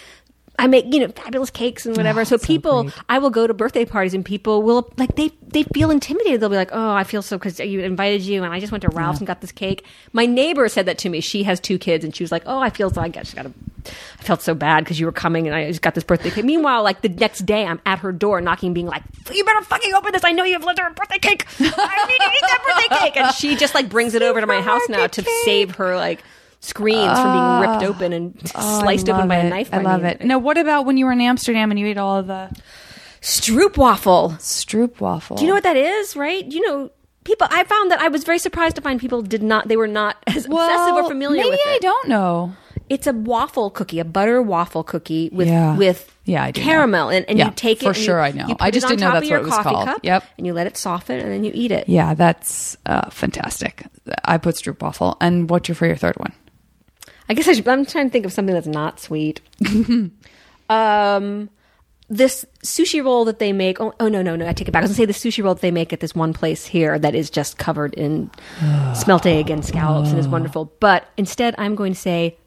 I make you know fabulous cakes and whatever. Oh, so people. I will go to birthday parties and people will like they they feel intimidated. They'll be like, "Oh, I feel so because you invited you, and I just went to Ralph's and got this cake." My neighbor said that to me. She has two kids, and she was like, "Oh, I feel so. I guess got a, I felt so bad because you were coming, and I just got this birthday cake." Meanwhile, like the next day, I'm at her door knocking, being like, "You better fucking open this. I know you have left her a birthday cake. I need to eat that birthday cake." And she just like brings it *laughs* over to my house now to save her like screens from being ripped open and Oh, sliced open by a it. knife. I love it. Now, what about when you were in Amsterdam and you ate all of the Stroop waffle. stroop waffle? Do you know what that is? Right? You know, people. I found that I was very surprised to find people did not. They were not *laughs* as obsessive or familiar maybe with it. I don't know. It's a waffle cookie, a butter waffle cookie with Yeah. with Yeah, I do know. caramel, and, and Yeah, you take it for and you- sure I know. I just didn't know that's what it was called. Cup, Yep. and you let it soften, and then you eat it. Yeah, that's uh, fantastic. I put stroop waffle. And what's your for your third one? I guess I should, I'm trying to think of something that's not sweet. *laughs* um, this sushi roll that they make. Oh, oh no, no, no! I take it back. I was gonna say the sushi roll that they make at this one place here that is just covered in *sighs* smelt egg and scallops and is *sighs* wonderful. But instead, I'm going to say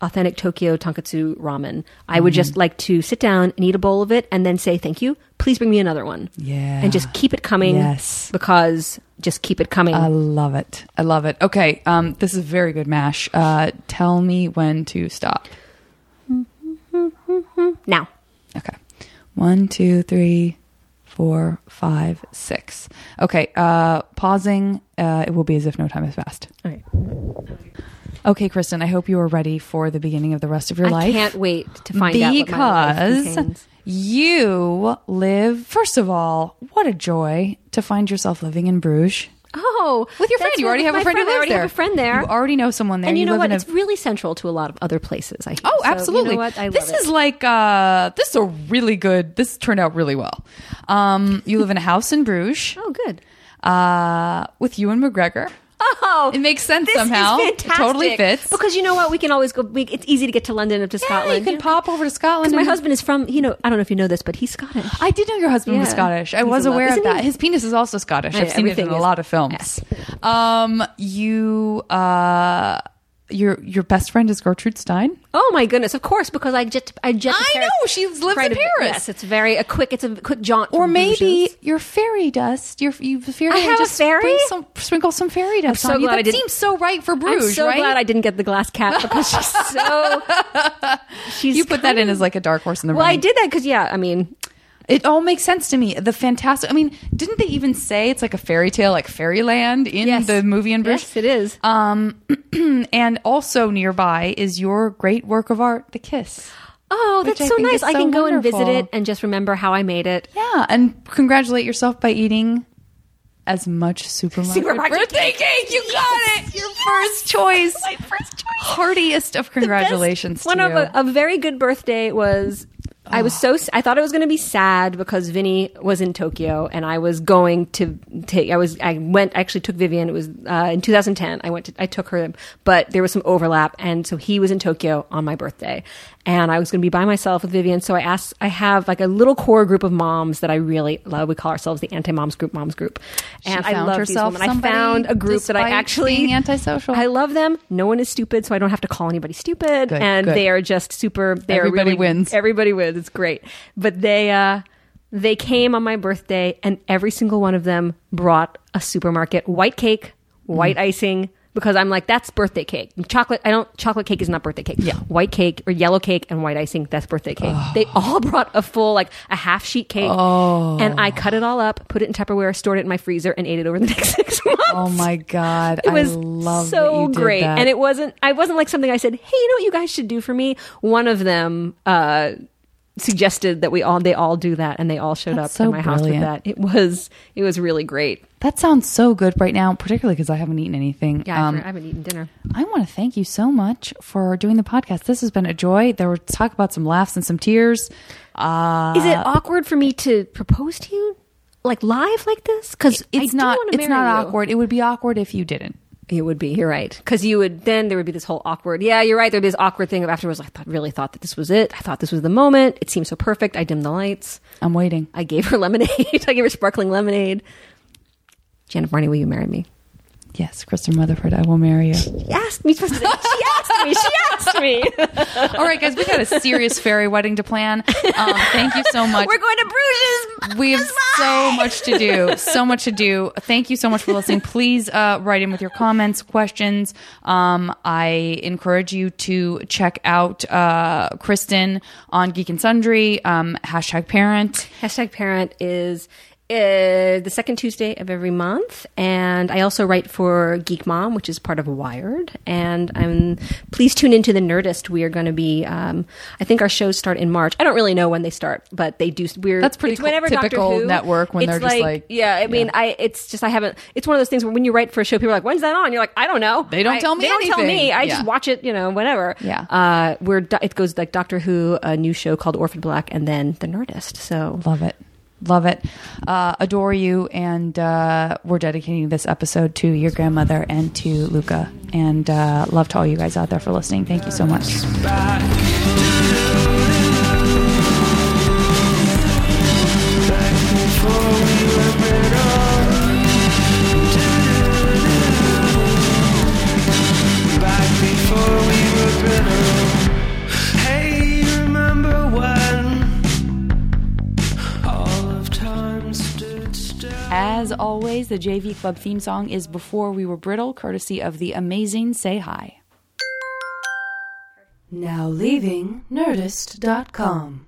authentic Tokyo tonkatsu ramen. I would just like to sit down and eat a bowl of it and then say thank you. Please bring me another one. Yeah. and just keep it coming. Yes. because just keep it coming. I love it. I love it. Okay, um, this is very good mash. Uh, tell me when to stop. *laughs* now. Okay. One, two, three, four, five, six. Okay. Uh, pausing. Uh, it will be as if no time has passed. Okay. Okay, Kristen. I hope you are ready for the beginning of the rest of your I life. I can't wait to find out my life because you live. First of all, what a joy to find yourself living in Bruges Oh, with your friend. You already have a my friend, who lives already there. have a friend there. You already know someone there. and you, know live what? a- It's really central to a lot of other places. I hear. Oh, So, you know absolutely. this is it. like uh this is a really good this turned out really well. Um you live in a house in Bruges oh, good. uh with Ewan McGregor. Oh, It makes sense this somehow. Is It totally fits. because you know what? We can always go. We, it's easy to get to London up to Yeah, Scotland. you can know, pop over to Scotland. Because my husband is from. You know, I don't know if you know this, but he's Scottish. I did know your husband was Scottish. I He's was aware of that. he? His penis is also Scottish. Yeah, I've seen it in everything a is. lot of films. Um, you, uh, your your best friend is Gertrude Stein. Oh my goodness! Of course, because I jet. I jet. to I Paris know, she lives in a. Paris. Yes, it's very a quick. It's a quick jaunt. Or maybe your fairy dust. Your you fairy. I have a fairy? Some, sprinkle some fairy dust so on you. glad I That didn't- seems so right for Bruges, I'm so right? glad I didn't get the glass cat *laughs* because she's so. she's you put that in as like a dark horse in the room. Well, I did that because yeah, I mean, It all makes sense to me. The fantastic. I mean, didn't they even say it's like a fairy tale, like fairyland in Yes. the movie in Bruges? yes, it is. Um, *clears throat* and also nearby is your great work of art, The Kiss. oh, that's so nice. I so can go and visit it and just remember how I made it. Yeah, and congratulate yourself by eating as much supermarket, Supermarket birthday cake. You got it. Your first *laughs* choice. *laughs* My first choice. Heartiest of congratulations. One to of a, a very good birthday was. I was so I thought it was going to be sad because Vinny was in Tokyo and I was going to take I was I went I actually took Vivian it was uh, in 2010 I went to I took her but there was some overlap and so he was in Tokyo on my birthday and I was going to be by myself with Vivian so I asked I have like a little core group of moms that I really love we call ourselves the anti moms group moms group and She I found love herself these women I found a group that I actually being antisocial. I love them no one is stupid so I don't have to call anybody stupid Good, and good. they are just super they're Everybody really- wins. Everybody wins. It's great. But they uh they came on my birthday and every single one of them brought a supermarket white cake, white Mm. icing because I'm like that's birthday cake. Chocolate I don't chocolate cake is not birthday cake. Yeah. White cake or yellow cake and white icing that's birthday cake. They all *laughs* brought a full like a half sheet cake Oh. and I cut it all up, put it in Tupperware, stored it in my freezer and ate it over the *laughs* next 6 months. Oh my god! It was so that you did great, that. and it wasn't. I wasn't like something I said. Hey, you know what you guys should do for me? One of them uh, suggested that we all they all do that, and they all showed That's up so in my house with that. It was it was really great. that sounds so good right now, particularly because I haven't eaten anything. Yeah, Um, I haven't eaten dinner. I want to thank you so much for doing the podcast. This has been a joy. There were talk about some laughs and some tears. Uh, Is it awkward for me to propose to you like live like this? Because it's not. It's not awkward. It would be awkward if you didn't. It would be. You're right. Because you would then there would be this whole awkward. Yeah, you're right. There'd be this awkward thing of afterwards. I thought, really thought that this was it. I thought this was the moment. It seemed so perfect. I dimmed the lights. I'm waiting. I gave her *laughs* lemonade. I gave her sparkling lemonade. Janet Varney, will you marry me? Yes, Kristen Rutherford, I will marry you. She asked me. She asked me. She asked me. *laughs* All right, guys, we got a serious fairy wedding to plan. Um, thank you so much. We're going to Bruges. We have so much to do. So much to do. Thank you so much for listening. Please uh, write in with your comments, questions. Um, I encourage you to check out uh, Kristen on Geek and Sundry. Um, hashtag parent. Hashtag parent is uh, the second Tuesday of every month, and I also write for Geek Mom, which is part of Wired. And I'm please tune into the Nerdist. We are going to be. Um, I think our shows start in March. I don't really know when they start, but they do. We're That's pretty cool- whenever typical Doctor Who, network when they're just like- yeah. I mean, I it's just I haven't. It's one of those things where when you write for a show, people are like, "When's that on?" You're like, "I don't know." They don't I- tell me They don't tell me. I Yeah. just watch it. You know, whenever. Yeah. Uh, we're it goes like Doctor Who, a new show called Orphan Black, and then the Nerdist. So Love it. Love it. Uh, adore you. And uh, we're dedicating this episode to your grandmother and to Luca. And uh, love to all you guys out there for listening. Thank you so much. As always, the JV Club theme song is Before We Were Brittle, courtesy of the amazing Say Hi. Now leaving Nerdist.com.